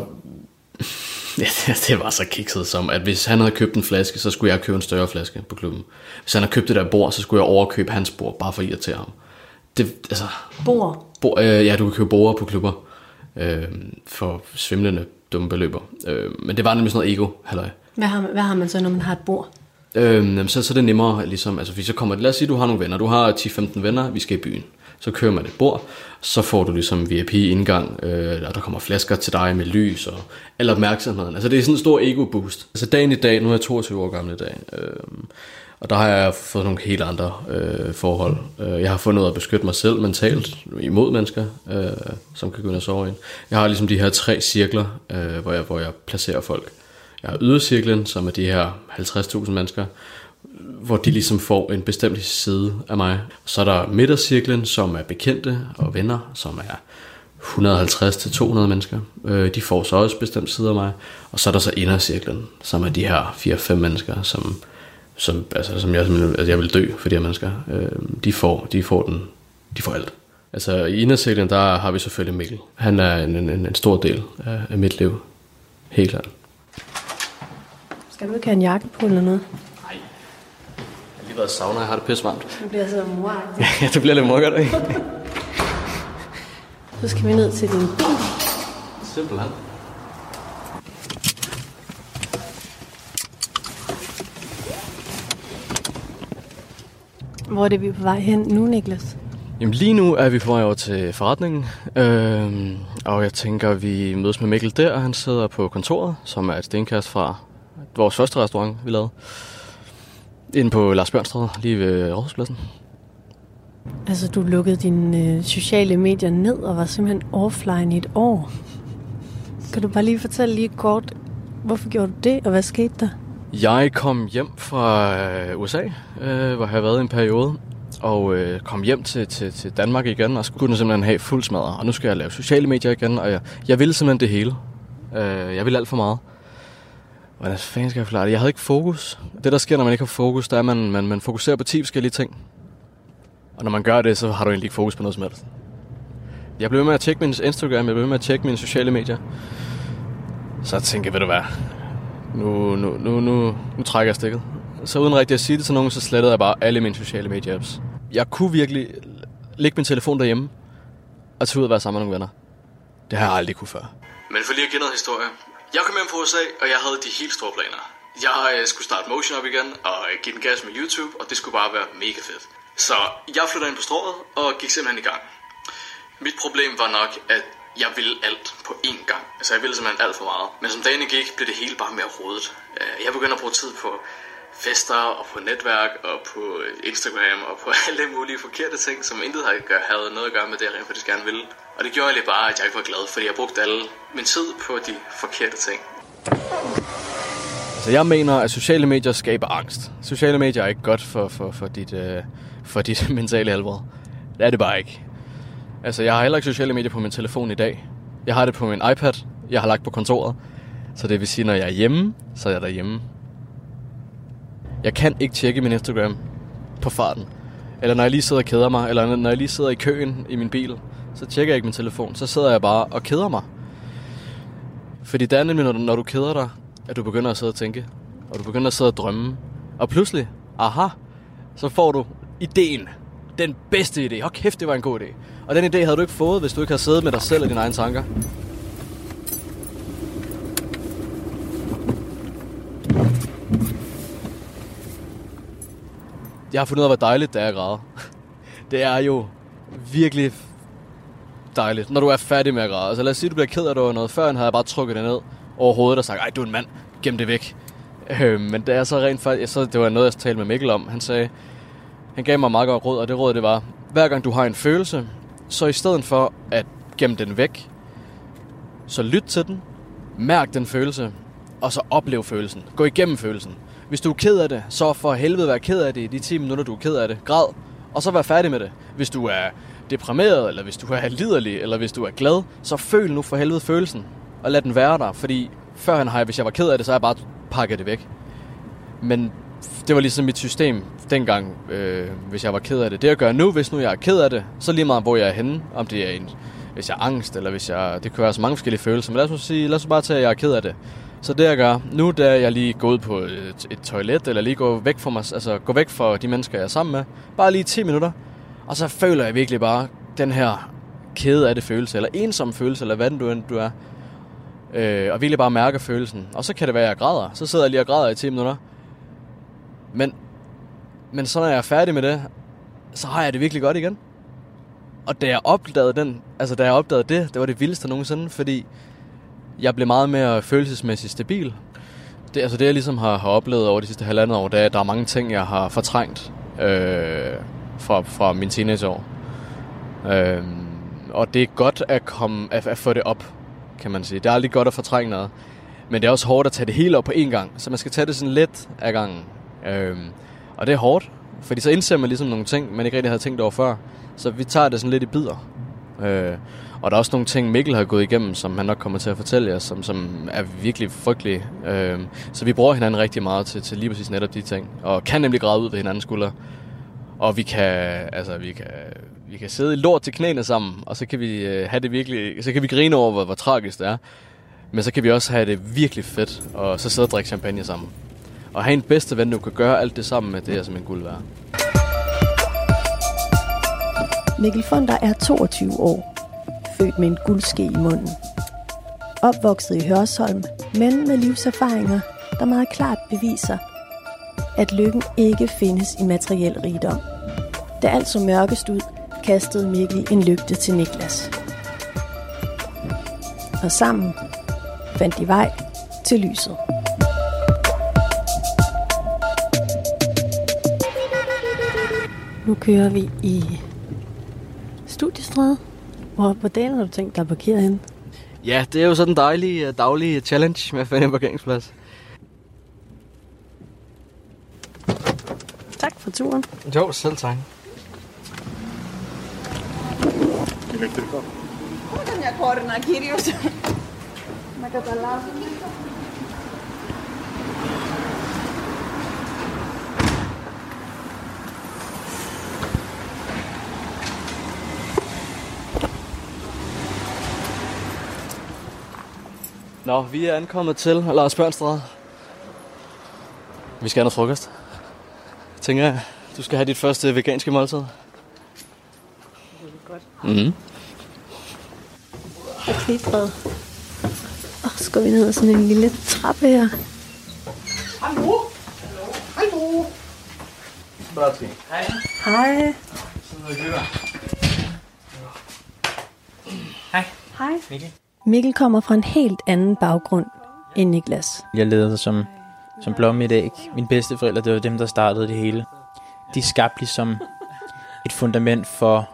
Ja, det var så kikset som, at hvis han havde købt en flaske, så skulle jeg købe en større flaske på klubben. Hvis han havde købt det der bord, så skulle jeg overkøbe hans bord, bare for at irritere ham. Det, altså, Bord. bord, øh, ja, du kan købe bord på klubber øh, for svimlende dumme beløber. Øh, men det var nemlig sådan noget ego, halløj. Hvad har, man, hvad har man så, når man har et bord? Øhm, så, så er det nemmere, ligesom, altså, hvis så kommer lad os sige, du har nogle venner, du har 10-15 venner, vi skal i byen. Så kører man et bord, så får du ligesom VIP-indgang, øh, og der kommer flasker til dig med lys og al opmærksomheden. Altså det er sådan en stor ego-boost. Altså dagen i dag, nu er jeg 22 år gammel i dag, øh, og der har jeg fået nogle helt andre øh, forhold. Øh, Jeg har fundet ud af at beskytte mig selv mentalt imod mennesker, øh, som kan gå ind og sove ind. Jeg har ligesom de her tre cirkler, øh, hvor, jeg, hvor jeg placerer folk. Jeg har ydercirklen, som er de her 50.000 mennesker, hvor de ligesom får en bestemt side af mig. Så er der midtercirklen, som er bekendte og venner, som er 150-200 mennesker. Øh, de får så også bestemt side af mig. Og så er der så indercirklen, som er de her 4-5 mennesker, som, som, altså, som jeg, altså, jeg vil dø for de her mennesker. Øh, de, får, de, får den, de får alt. Altså i indercirklen, der har vi selvfølgelig Mikkel. Han er en, en, en stor del af, af mit liv. Helt klart. Skal du ikke have en jakke på eller noget? Jeg har lige været sauna, jeg har det pisse varmt. Nu bliver så mor. ja, det bliver lidt mukkert, ikke? Så skal vi ned til din bil. Simpelthen. Hvor er det, vi er på vej hen nu, Niklas? Jamen lige nu er vi på vej over til forretningen, øhm, og jeg tænker, vi mødes med Mikkel der, han sidder på kontoret, som er et stenkast fra vores første restaurant, vi lavede. Inde på Lars Bjørnstræde, lige ved Rådhuspladsen. Altså, du lukkede dine øh, sociale medier ned og var simpelthen offline i et år. Kan du bare lige fortælle lige kort, hvorfor gjorde du det, og hvad skete der? Jeg kom hjem fra øh, USA, øh, hvor jeg havde været i en periode, og øh, kom hjem til, til, til Danmark igen, og skulle simpelthen have fuld smadret. Og nu skal jeg lave sociale medier igen, og jeg, jeg ville simpelthen det hele. Øh, jeg ville alt for meget. Hvordan fanden skal jeg forklare det? Jeg havde ikke fokus. Det, der sker, når man ikke har fokus, det er, at man, man, man fokuserer på 10 forskellige ting. Og når man gør det, så har du egentlig ikke fokus på noget som helst. Jeg blev ved med at tjekke min Instagram, jeg blev ved med at tjekke mine sociale medier. Så jeg tænkte, ved du hvad, nu, nu, nu, nu, nu trækker jeg stikket. Så uden rigtig at sige det til nogen, så slettede jeg bare alle mine sociale medie apps. Jeg kunne virkelig lægge min telefon derhjemme og tage ud og være sammen med nogle venner. Det har jeg aldrig kunne før. Men for lige at give noget historie. Jeg kom hjem på USA, og jeg havde de helt store planer. Jeg øh, skulle starte Motion op igen, og øh, give den gas med YouTube, og det skulle bare være mega fedt. Så jeg flyttede ind på strået, og gik simpelthen i gang. Mit problem var nok, at jeg ville alt på én gang. Altså jeg ville simpelthen alt for meget. Men som dagen gik, blev det hele bare mere rodet. Øh, jeg begyndte at bruge tid på fester og på netværk og på Instagram og på alle mulige forkerte ting, som intet havde gør- havde noget at gøre med det, jeg rent faktisk gerne ville. Og det gjorde egentlig bare, at jeg ikke var glad, fordi jeg brugte alle min tid på de forkerte ting. Så jeg mener, at sociale medier skaber angst. Sociale medier er ikke godt for, for, for, dit, øh, for dit mentale helbred. Det er det bare ikke. Altså, jeg har heller ikke sociale medier på min telefon i dag. Jeg har det på min iPad. Jeg har lagt på kontoret. Så det vil sige, når jeg er hjemme, så er jeg derhjemme. Jeg kan ikke tjekke min Instagram på farten. Eller når jeg lige sidder og keder mig, eller når jeg lige sidder i køen i min bil, så tjekker jeg ikke min telefon. Så sidder jeg bare og keder mig. Fordi det er nemlig, når du, når du keder dig, at du begynder at sidde og tænke. Og du begynder at sidde og drømme. Og pludselig, aha, så får du ideen. Den bedste idé. Hold kæft, det var en god idé. Og den idé havde du ikke fået, hvis du ikke havde siddet med dig selv og dine egne tanker. Jeg har fundet ud af, hvor dejligt det er at græde. Det er jo virkelig dejligt, når du er færdig med at græde. Altså lad os sige, at du bliver ked af det over noget. Før havde jeg bare trukket det ned over hovedet og sagt, ej, du er en mand, gem det væk. Øh, men det er så rent faktisk, så det var noget, jeg talte med Mikkel om. Han sagde, han gav mig meget godt råd, og det råd det var, hver gang du har en følelse, så i stedet for at gemme den væk, så lyt til den, mærk den følelse, og så oplev følelsen. Gå igennem følelsen. Hvis du er ked af det, så for helvede vær ked af det i de 10 minutter, du er ked af det. Græd, og så vær færdig med det. Hvis du er deprimeret, eller hvis du er liderlig, eller hvis du er glad, så føl nu for helvede følelsen, og lad den være der. Fordi førhen har jeg, hvis jeg var ked af det, så har jeg bare pakket det væk. Men det var ligesom mit system dengang, øh, hvis jeg var ked af det. Det jeg gør nu, hvis nu jeg er ked af det, så lige meget hvor jeg er henne, om det er en, hvis jeg er angst, eller hvis jeg, det kan være så mange forskellige følelser, men lad os, sige, lad os bare tage, at jeg er ked af det. Så det jeg gør, nu da jeg lige går ud på et, et toilet, eller lige går væk fra mig, altså gå væk fra de mennesker, jeg er sammen med, bare lige 10 minutter, og så føler jeg virkelig bare den her kede af det følelse, eller ensom følelse, eller hvad den du end du er. Øh, og virkelig bare mærke følelsen. Og så kan det være, at jeg græder. Så sidder jeg lige og græder i 10 minutter. Men, men så når jeg er færdig med det, så har jeg det virkelig godt igen. Og da jeg opdagede den, altså da jeg opdagede det, det var det vildeste nogensinde, fordi jeg blev meget mere følelsesmæssigt stabil. Det, altså det jeg ligesom har, har oplevet over de sidste halvandet år, det er, at der er mange ting, jeg har fortrængt øh, fra, fra min teenageår. Øh, og det er godt at, komme, at, at få det op, kan man sige. Det er aldrig godt at fortrænge noget. Men det er også hårdt at tage det hele op på én gang. Så man skal tage det sådan lidt af gangen. Øh, og det er hårdt, fordi så indser man ligesom nogle ting, man ikke rigtig havde tænkt over før. Så vi tager det sådan lidt i bidder. Øh, og der er også nogle ting, Mikkel har gået igennem, som han nok kommer til at fortælle jer, som, som er virkelig frygtelige. Øh, så vi bruger hinanden rigtig meget til, til lige præcis netop de ting. Og kan nemlig græde ud ved hinandens skuldre. Og vi kan, altså, vi kan, vi kan sidde i lort til knæene sammen, og så kan vi øh, have det virkelig, så kan vi grine over, hvor, hvor tragisk det er. Men så kan vi også have det virkelig fedt, og så sidde og drikke champagne sammen. Og have en bedste ven, du kan gøre alt det sammen med, det er simpelthen guld værd. Mikkel Fonder er 22 år, født med en guldske i munden. Opvokset i Hørsholm, men med livserfaringer, der meget klart beviser, at lykken ikke findes i materiel rigdom. Da alt så mørkest ud, kastede Mikkel en lygte til Niklas. Og sammen fandt de vej til lyset. Nu kører vi i studiestræde. Hvor, hvordan har du tænkt dig at parkere henne? Ja, det er jo sådan en dejlig øh, daglig challenge med at finde en parkeringsplads. Tak for turen. Jo, selv tak. Elektriker. Hvordan jeg går, Kyrios? Man kan da lave Nå, vi er ankommet til Lars Børnstræde. Vi skal have noget frokost. Jeg tænker, du skal have dit første veganske måltid. Det er godt. Mhm. Og. Og så går vi ned ad sådan en lille trappe her. Hallo? Hallo? Bratski. Hej. Hej. Så noget. Hej. Hej. Mikkel kommer fra en helt anden baggrund end Niklas. Jeg levede som, som blomme i æg. Mine bedste forældre, det var dem, der startede det hele. De skabte ligesom et fundament for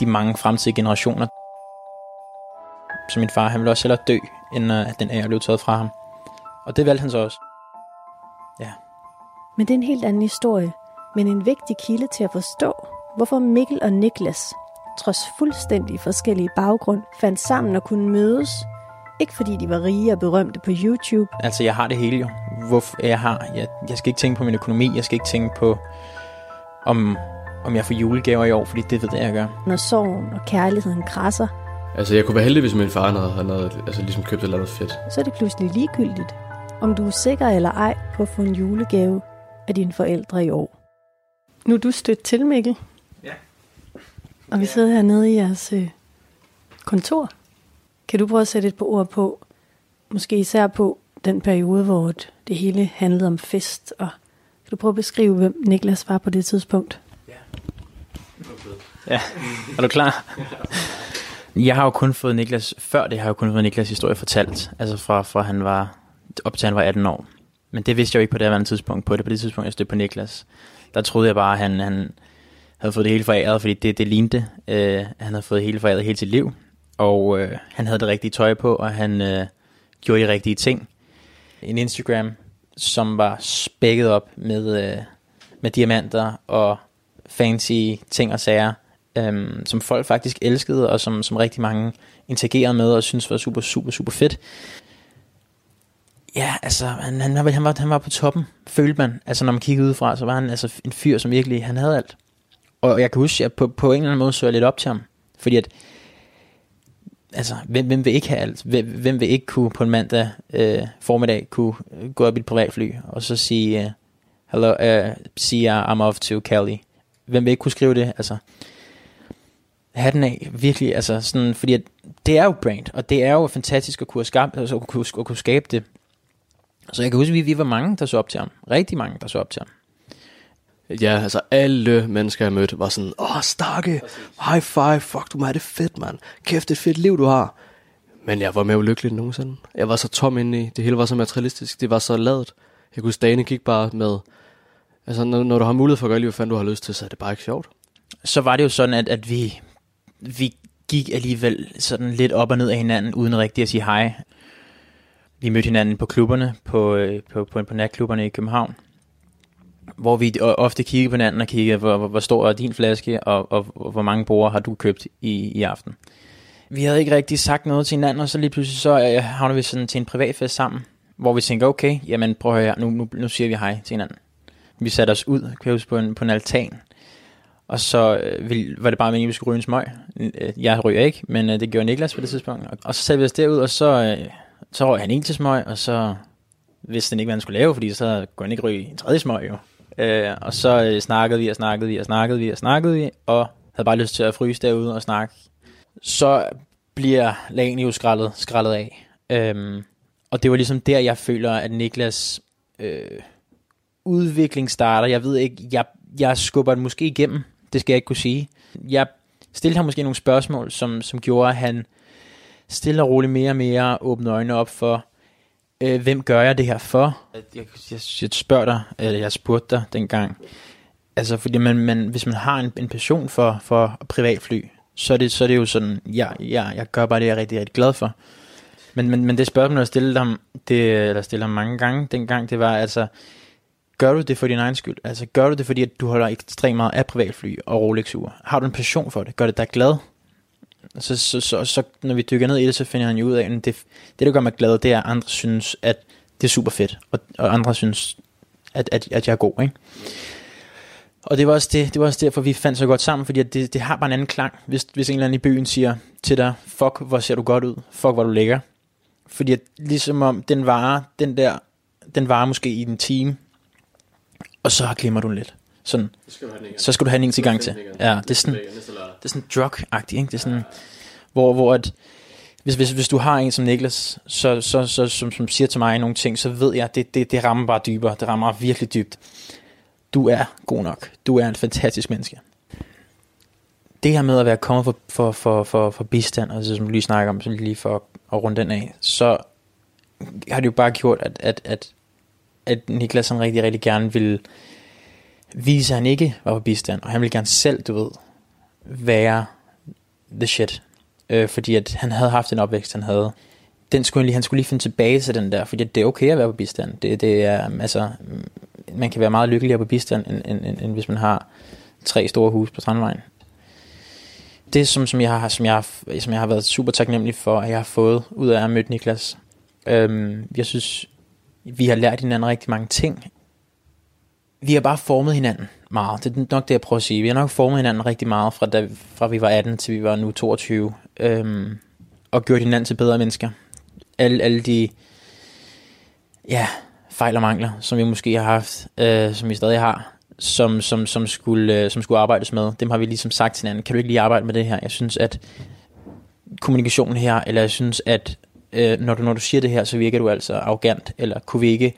de mange fremtidige generationer. Så min far, han ville også hellere dø, end øh, at den ære blev taget fra ham. Og det valgte han så også. Men det er en helt anden historie, men en vigtig kilde til at forstå, hvorfor Mikkel og Niklas, trods fuldstændig forskellige baggrund, fandt sammen og kunne mødes. Ikke fordi de var rige og berømte på YouTube, Altså, jeg har det hele jo. Hvorfor jeg har... Jeg, jeg skal ikke tænke på min økonomi. Jeg skal ikke tænke på, om, om jeg får julegaver i år, fordi det ved jeg, jeg gør. når sorgen og kærligheden krasser, Altså, jeg kunne være heldig, hvis min far havde, han havde altså, ligesom købt et eller andet fedt. så er det pludselig ligegyldigt, om du er sikker eller ej på at få en julegave af dine forældre i år. Nu er du stødt til, Mikkel. Ja. Og vi sidder hernede i jeres øh, kontor. Kan du prøve at sætte et par ord på, måske især på den periode, hvor det hele handlede om fest, og kan du prøve at beskrive, hvem Niklas var på det tidspunkt? Ja, er du klar? Jeg har jo kun fået Niklas, før det har jeg jo kun fået Niklas historie fortalt, altså fra, fra han var, op til han var 18 år. Men det vidste jeg jo ikke på det andet tidspunkt. På det på det tidspunkt, jeg stødte på Niklas, der troede jeg bare, at han, han havde fået det hele foræret, fordi det, det lignede, øh, han havde fået det hele foræret hele sit liv. Og øh, han havde det rigtige tøj på, og han øh, gjorde de rigtige ting. En Instagram, som var spækket op med, øh, med diamanter og fancy ting og sager, øh, som folk faktisk elskede, og som, som rigtig mange interagerede med, og synes var super, super, super fedt. Ja, altså, han, han, han, var, han var på toppen, følte man. Altså, når man kiggede udefra, så var han altså en fyr, som virkelig, han havde alt. Og jeg kan huske, at på, på en eller anden måde så jeg lidt op til ham. Fordi at, altså, hvem, hvem vil ikke have alt? Hvem, hvem vil ikke kunne på en mandag øh, formiddag kunne øh, gå op i et privatfly, og så sige, øh, hello, øh, uh, sige, uh, I'm off to Cali. Hvem vil ikke kunne skrive det? Altså, hatten af, virkelig, altså sådan, fordi at det er jo brand, og det er jo fantastisk at kunne, skabe, altså, at kunne, at kunne skabe det. Så jeg kan huske, at vi, vi var mange, der så op til ham. Rigtig mange, der så op til ham. Ja, altså alle mennesker, jeg mødte, var sådan, åh, Stakke, high five, fuck, du må det fedt, mand. Kæft, det er et fedt liv, du har. Men jeg var mere ulykkelig end nogensinde. Jeg var så tom indeni. Det hele var så materialistisk. Det var så ladet. Jeg kunne huske, dagene gik bare med... Altså, når, når du har mulighed for at gøre lige, hvad fanden du har lyst til, så er det bare ikke sjovt. Så var det jo sådan, at, at vi, vi gik alligevel sådan lidt op og ned af hinanden, uden rigtig at sige hej. Vi mødte hinanden på klubberne, på, øh, på, på, på natklubberne i København, hvor vi ofte kigger på hinanden og kigger, hvor, hvor, stor er din flaske, og, og, og hvor mange borer har du købt i, i aften. Vi havde ikke rigtig sagt noget til hinanden, og så lige pludselig så øh, havner vi sådan til en privatfest sammen, hvor vi tænker, okay, jamen prøv at høre, nu, nu, nu siger vi hej til hinanden. Vi satte os ud, kan på en, på en altan, og så øh, var det bare meningen, at vi skulle ryge en smøg. Øh, jeg ryger ikke, men øh, det gjorde Niklas på det tidspunkt. Og, og så satte vi os derud, og så, øh, så røg han en til smøg, og så vidste han ikke, hvad han skulle lave, fordi så kunne han ikke ryge en tredje smøg jo. Øh, og så øh, snakkede vi, og snakkede vi, og snakkede vi, og snakkede vi, og havde bare lyst til at fryse derude og snakke. Så bliver lagene jo skrællet, skrællet af. Øhm, og det var ligesom der, jeg føler, at Niklas øh, udvikling starter. Jeg ved ikke, jeg, jeg skubber den måske igennem. Det skal jeg ikke kunne sige. Jeg stillede ham måske nogle spørgsmål, som, som gjorde, at han stille og roligt mere og mere åbnede øjnene op for, øh, hvem gør jeg det her for? Jeg, jeg, jeg spørger dig, eller jeg spurgte dig dengang, altså fordi man, man, hvis man har en, en passion for, for privatfly, så er, det, så er det jo sådan, ja, ja, jeg gør bare det, jeg er rigtig, rigtig glad for. Men, men, men det spørgsmål, jeg stillede ham, det, eller stillede ham mange gange dengang, det var altså, gør du det for din egen skyld? Altså gør du det, fordi at du holder ekstremt meget af privatfly og Rolex-ure? Har du en passion for det? Gør det dig glad? Så, så, så, så når vi dykker ned i det, så finder han jo ud af, at det, det der gør mig glad, det er, at andre synes, at det er super fedt, og, og andre synes, at, at, at jeg er god, ikke? Og det var, også det, det var også derfor, vi fandt så godt sammen, fordi at det, det har bare en anden klang, hvis, hvis en eller anden i byen siger til dig, fuck, hvor ser du godt ud, fuck, hvor du lækker. Fordi at, ligesom om den varer, den der, den varer måske i en time, og så glemmer du den lidt. Sådan, skal du have den så skal du have en til gang til. Ja, det er sådan, det er sådan drug-agtigt, ikke? Det er sådan, hvor, hvor at, hvis, hvis, hvis du har en som Niklas, så, så, så, som, som siger til mig nogle ting, så ved jeg, det, det, det rammer bare dybere. Det rammer virkelig dybt. Du er god nok. Du er en fantastisk menneske. det her med at være kommet for, for, for, for, for bistand, altså som vi lige snakker om, så lige for at, runde den af, så har det jo bare gjort, at, at, at, at Niklas han rigtig, rigtig gerne vil vise, at han ikke var på bistand, og han vil gerne selv, du ved, være the shit. Øh, fordi at han havde haft en opvækst, han havde. Den skulle han, lige, han skulle lige finde tilbage til den der, fordi det er okay at være på bistand. Det, det er, mm, altså, mm, man kan være meget lykkeligere på bistand, end, end, end, end hvis man har tre store hus på Strandvejen. Det, som, som, jeg har, som, jeg har, som jeg har været super taknemmelig for, at jeg har fået ud af at møde Niklas. Øhm, jeg synes, vi har lært hinanden rigtig mange ting. Vi har bare formet hinanden meget. Det er nok det, jeg prøver at sige. Vi har nok formet hinanden rigtig meget, fra, da, fra vi var 18 til vi var nu 22. Øhm, og gjort hinanden til bedre mennesker. Alle, alle de ja, fejl og mangler, som vi måske har haft, øh, som vi stadig har, som, som, som, skulle, øh, som skulle arbejdes med, dem har vi ligesom sagt til hinanden, kan du ikke lige arbejde med det her? Jeg synes, at kommunikationen her, eller jeg synes, at øh, når, du, når du siger det her, så virker du altså arrogant, eller kunne vi ikke,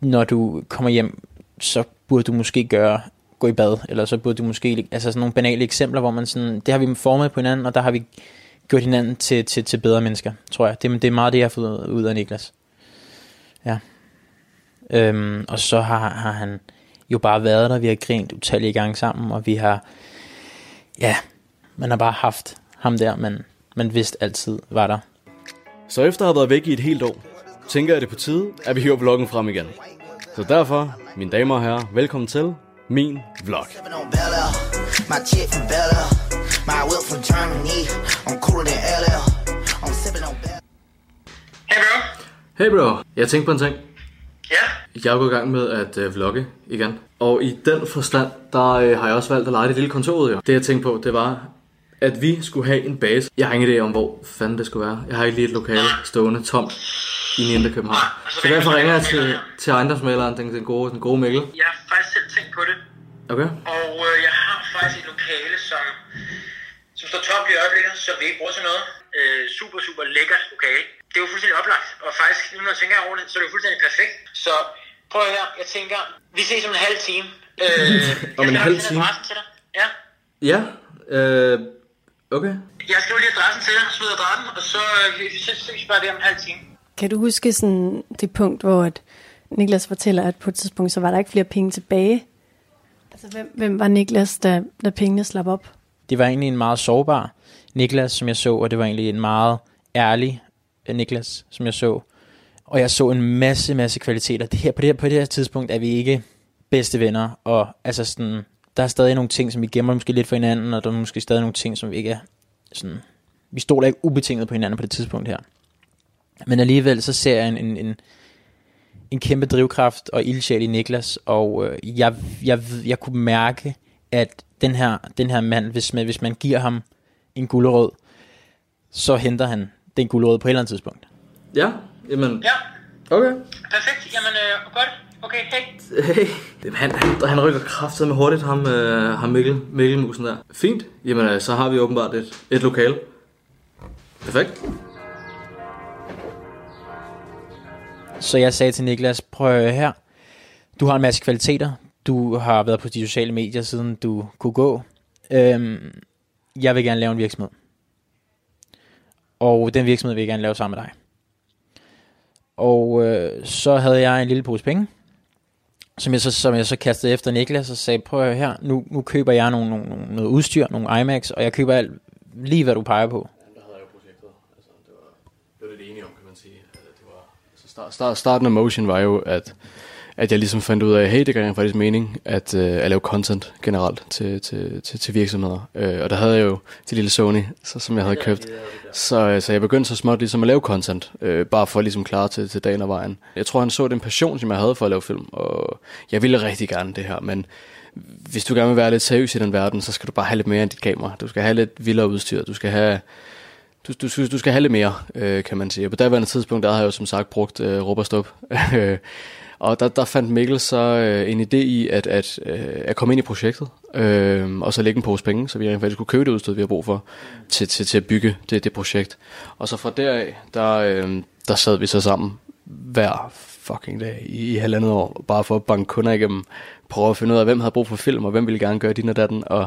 når du kommer hjem, så burde du måske gøre, gå i bad, eller så burde du måske, altså sådan nogle banale eksempler, hvor man sådan, det har vi formet på hinanden, og der har vi gjort hinanden til, til, til bedre mennesker, tror jeg. Det, det er meget det, jeg har fået ud af Niklas. Ja. Øhm, og så har, har han jo bare været der, vi har grint utallige gange sammen, og vi har, ja, man har bare haft ham der, men man vidste altid var der. Så efter at have været væk i et helt år, tænker jeg det på tide, at vi hiver vloggen frem igen. Så derfor, mine damer og herrer, velkommen til min vlog. On Bel Hey bro, jeg tænkte på en ting. Ja? Jeg er gået i gang med at øh, vlogge igen. Og i den forstand, der øh, har jeg også valgt at lege det lille kontor ud. Det jeg tænkte på, det var, at vi skulle have en base. Jeg har ingen idé om, hvor fanden det skulle være. Jeg har ikke lige et lokale stående tomt i den indre København. Så derfor ringer jeg til, til ejendomsmaleren, den, den, gode, den gode Mikkel. Jeg har faktisk selv tænkt på det. Okay? Og øh, jeg har faktisk et lokale, som, som står tomt i øjeblikket, som vi ikke bruger til noget. Øh, super, super lækkert lokale. Det er jo fuldstændig oplagt. Og faktisk, nu når jeg tænker over det, så er det jo fuldstændig perfekt. Så prøv at høre, jeg tænker, vi ses om en halv time. Øh, Om en halv time? adressen til dig. Ja. Ja, øh, okay. Jeg skriver lige adressen til dig, smider adressen, og så øh, vi, vi ses ses bare der om en halv time. Kan du huske sådan det punkt, hvor at Niklas fortæller, at på et tidspunkt, så var der ikke flere penge tilbage? Altså, hvem, hvem var Niklas, da, da pengene slap op? Det var egentlig en meget sårbar Niklas, som jeg så, og det var egentlig en meget ærlig øh, Niklas, som jeg så. Og jeg så en masse, masse kvaliteter. Det her, på, det her, på det her tidspunkt er vi ikke bedste venner, og altså sådan, der er stadig nogle ting, som vi gemmer måske lidt for hinanden, og der er måske stadig nogle ting, som vi ikke er sådan, vi stoler ikke ubetinget på hinanden på det tidspunkt her. Men alligevel så ser jeg en, en, en, en kæmpe drivkraft og ildsjæl i Niklas, og øh, jeg, jeg, jeg kunne mærke, at den her, den her mand, hvis man, hvis man giver ham en gulerod, så henter han den gulerod på et eller andet tidspunkt. Ja, jamen, Ja, okay. perfekt. Jamen, øh, godt. Okay, hej. Hey, Jamen, han, han, han rykker kraftigt med hurtigt, ham, øh, ham Mikkel, Mikkelmusen der. Fint. Jamen, øh, så har vi åbenbart et, et lokale. Perfekt. Så jeg sagde til Niklas, prøv at høre her, du har en masse kvaliteter, du har været på de sociale medier, siden du kunne gå. Øhm, jeg vil gerne lave en virksomhed. Og den virksomhed vil jeg gerne lave sammen med dig. Og øh, så havde jeg en lille pose penge, som jeg så, som jeg så kastede efter Niklas og sagde, prøv at høre her, nu, nu køber jeg nogle, nogle, noget udstyr, nogle IMAX, og jeg køber alt, lige hvad du peger på. Det var lidt enige om, kan man sige. Det var, så start, start, starten af Motion var jo, at, at jeg ligesom fandt ud af, hey, det gør rent faktisk mening at, øh, at lave content generelt til, til, til, til virksomheder. Øh, og der havde jeg jo de lille Sony, så, som jeg havde købt. Så, øh, så jeg begyndte så småt ligesom at lave content, øh, bare for at ligesom klare til, til dagen og vejen. Jeg tror, han så den passion, som jeg havde for at lave film, og jeg ville rigtig gerne det her, men hvis du gerne vil være lidt seriøs i den verden, så skal du bare have lidt mere end dit kamera. Du skal have lidt vildere udstyr, du skal have du, du, du skal have lidt mere, øh, kan man sige. Og på daværende tidspunkt, der har jeg jo som sagt brugt øh, råb og og der, der fandt Mikkel så øh, en idé i at, at, øh, at komme ind i projektet, øh, og så lægge en pose penge, så vi rent faktisk kunne købe det udstyr, vi har brug for, til, til, til at bygge det, det projekt. Og så fra deraf, der, øh, der sad vi så sammen hver fucking dag i, i halvandet år, bare for at banke kunder igennem, prøve at finde ud af, hvem havde brug for film, og hvem ville gerne gøre din og datten, og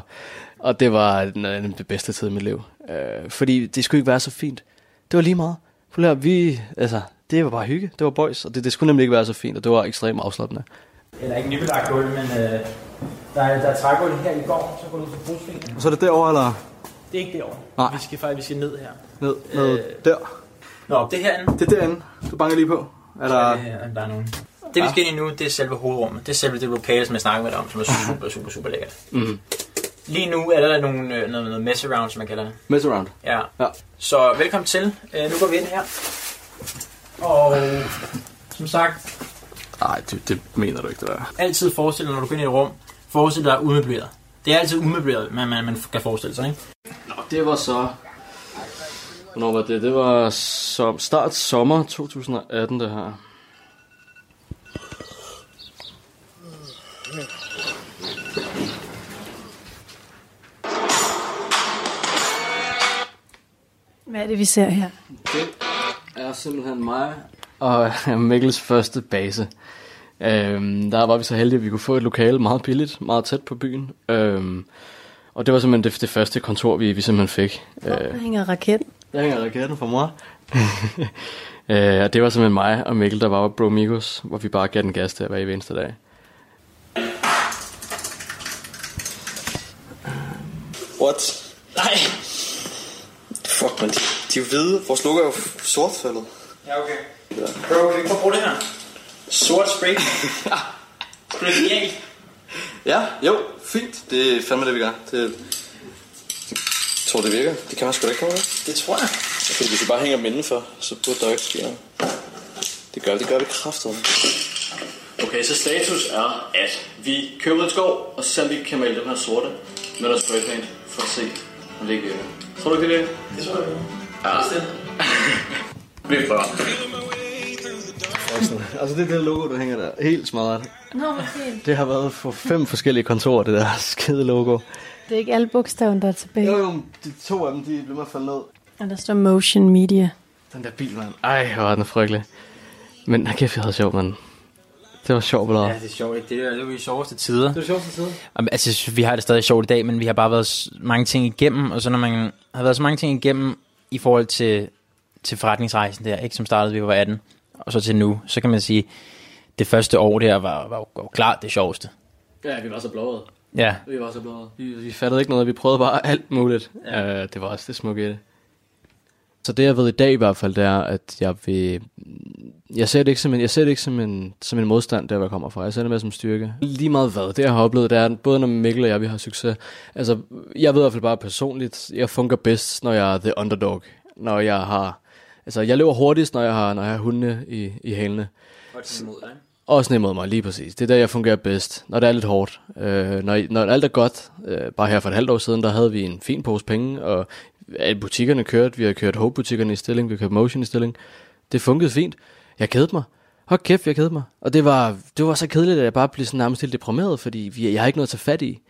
og det var den, den bedste tid i mit liv. Øh, fordi det skulle ikke være så fint. Det var lige meget. Prøv at vi, altså, det var bare hygge. Det var boys, og det, det skulle nemlig ikke være så fint, og det var ekstremt afslappende. Eller ikke nybelagt gulv, men øh, der, er, der er trægulv her i går, så går du ud for brusvingen. Og så er det derovre, eller? Det er ikke derovre. Nej. Vi skal faktisk vi skal ned her. Ned, ned øh, der. Nå, det er herinde. Det er derinde. Du banker lige på. Er der... Ja, der er nogen. Det vi skal ind i nu, det er selve hovedrummet. Det er selve det lokale, som jeg snakker med dig om, som er super, super, super lækkert. Mm. Lige nu er der nogle, øh, noget, noget mess around, som man kalder det. Mess around. Ja. ja. Så velkommen til. Øh, nu går vi ind her. Og som sagt, Nej, det, det mener du ikke, det der. altid forestil dig, når du går ind i et rum, forestil dig umøbleret. Det er altid umøbleret, man, man, man kan forestille sig, ikke? Nå, det var så... Hvornår var det? Det var som start sommer 2018, det her. Hvad er det, vi ser her? Det er simpelthen mig og Mikkels første base. Øhm, der var vi så heldige, at vi kunne få et lokale meget billigt, meget tæt på byen. Øhm, og det var simpelthen det, det første kontor, vi, vi simpelthen fik. Øh, Der hænger raketten. der hænger raketten for mor. øh, og det var simpelthen mig og Mikkel, der var på Bromigos, hvor vi bare gav den gas til hver eneste dag. What? Nej. Fuck, man. De, de er jo hvide. Vores logo er jo sortfældet. Ja, okay. Bro, kan vi prøve at bruge det her? Sort spray. Skulle det genialt? Ja, jo, fint. Det er fandme det, vi gør. Det, jeg tror, det virker. Det kan man sgu da ikke komme Det tror jeg. Okay, hvis vi bare hænger dem indenfor, så burde der jo ikke ske noget. Det gør, det gør vi kraftigt. Okay, så status er, at vi køber en skov, og så vi kan male den her sorte med noget spraypaint, for at se, om det ikke virker. Tror du ikke, det? Det tror jeg. Ja. Vi prøver. Altså det er det logo, der hænger der. Helt smadret. Nå, hvor fint. Det har været for fem forskellige kontorer, det der skide logo. Det er ikke alle bogstaverne, der er tilbage. Jo, jo, de to af dem, de bliver med at falde ned. Og der står Motion Media. Den der bil, mand. Ej, hvor var den frygtelig. Men kæft, jeg havde sjovt, mand. Det var sjovt, eller? Ja, det er sjovt, ikke? Det er, det er jo de sjoveste tider. Det er det sjoveste tider. Jamen, Altså, jeg synes, vi har det stadig sjovt i dag, men vi har bare været mange ting igennem, og så når man har været så mange ting igennem i forhold til, til forretningsrejsen der, ikke, som startede, vi var 18, og så til nu, så kan man sige, det første år der var, var, jo- var klart det sjoveste. Ja, vi var så blåede. Ja. Vi var så blåede. Vi, vi fattede ikke noget, vi prøvede bare alt muligt. Ja. Uh, det var også det smukke i det. Så det jeg ved i dag i hvert fald, det er, at jeg vil... Jeg ser det ikke som en, jeg ser det ikke som en, som en modstand, der hvor jeg kommer fra. Jeg ser det mere som styrke. Lige meget hvad, det jeg har oplevet, det er, både når Mikkel og jeg, vi har succes. Altså, jeg ved i hvert fald bare personligt, jeg fungerer bedst, når jeg er the underdog. Når jeg har... Altså, jeg løber hurtigst, når jeg har, når jeg har hundene i, i hælene. Også ned mod mig, lige præcis. Det er der, jeg fungerer bedst, når det er lidt hårdt. Øh, når, når alt er godt, øh, bare her for et halvt år siden, der havde vi en fin pose penge, og alle butikkerne kørte. Vi har kørt Hope-butikkerne i stilling, vi har kørt Motion i stilling. Det fungerede fint. Jeg kedede mig. Hold kæft, jeg kedede mig. Og det var, det var så kedeligt, at jeg bare blev sådan nærmest helt deprimeret, fordi vi, jeg har ikke noget at tage fat i.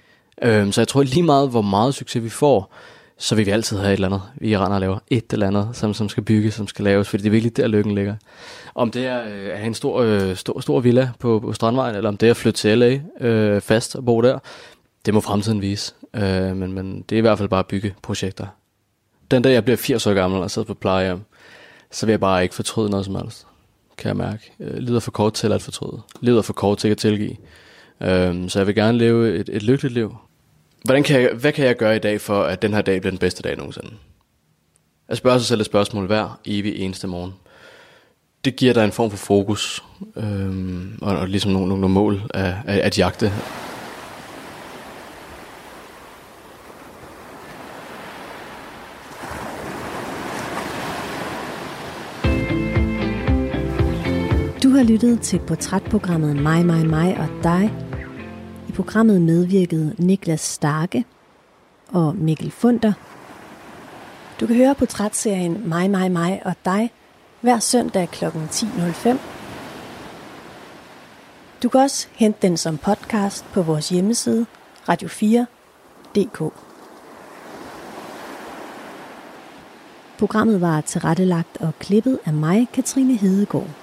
Øhm, så jeg tror lige meget, hvor meget succes vi får, så vil vi altid have et eller andet. Vi render og laver et eller andet, som, som skal bygges, som skal laves, fordi det er virkelig der, lykken ligger. Om det er øh, at have en stor, øh, stor, stor villa på, på Strandvejen, eller om det er at flytte til LA øh, fast og bo der, det må fremtiden vise. Øh, men, men det er i hvert fald bare at bygge projekter. Den dag jeg bliver 80 år gammel og sidder på plejehjem, så vil jeg bare ikke fortryde noget som helst. Kan jeg mærke. Øh, Lider for kort til at fortryde. Lider for kort til at tilgive. Øhm, så jeg vil gerne leve et, et lykkeligt liv. Hvordan kan jeg, hvad kan jeg gøre i dag for, at den her dag bliver den bedste dag nogensinde? At spørge sig selv et spørgsmål hver evig eneste morgen. Det giver dig en form for fokus, øhm, og, og ligesom nogle, nogle mål at, at, at jagte. Du har lyttet til portrætprogrammet Mig, mig, mig og dig. I programmet medvirkede Niklas Starke og Mikkel Funder. Du kan høre portrætserien Mig, mig, mig og dig hver søndag kl. 10.05. Du kan også hente den som podcast på vores hjemmeside radio4.dk. Programmet var tilrettelagt og klippet af mig, Katrine Hedegaard.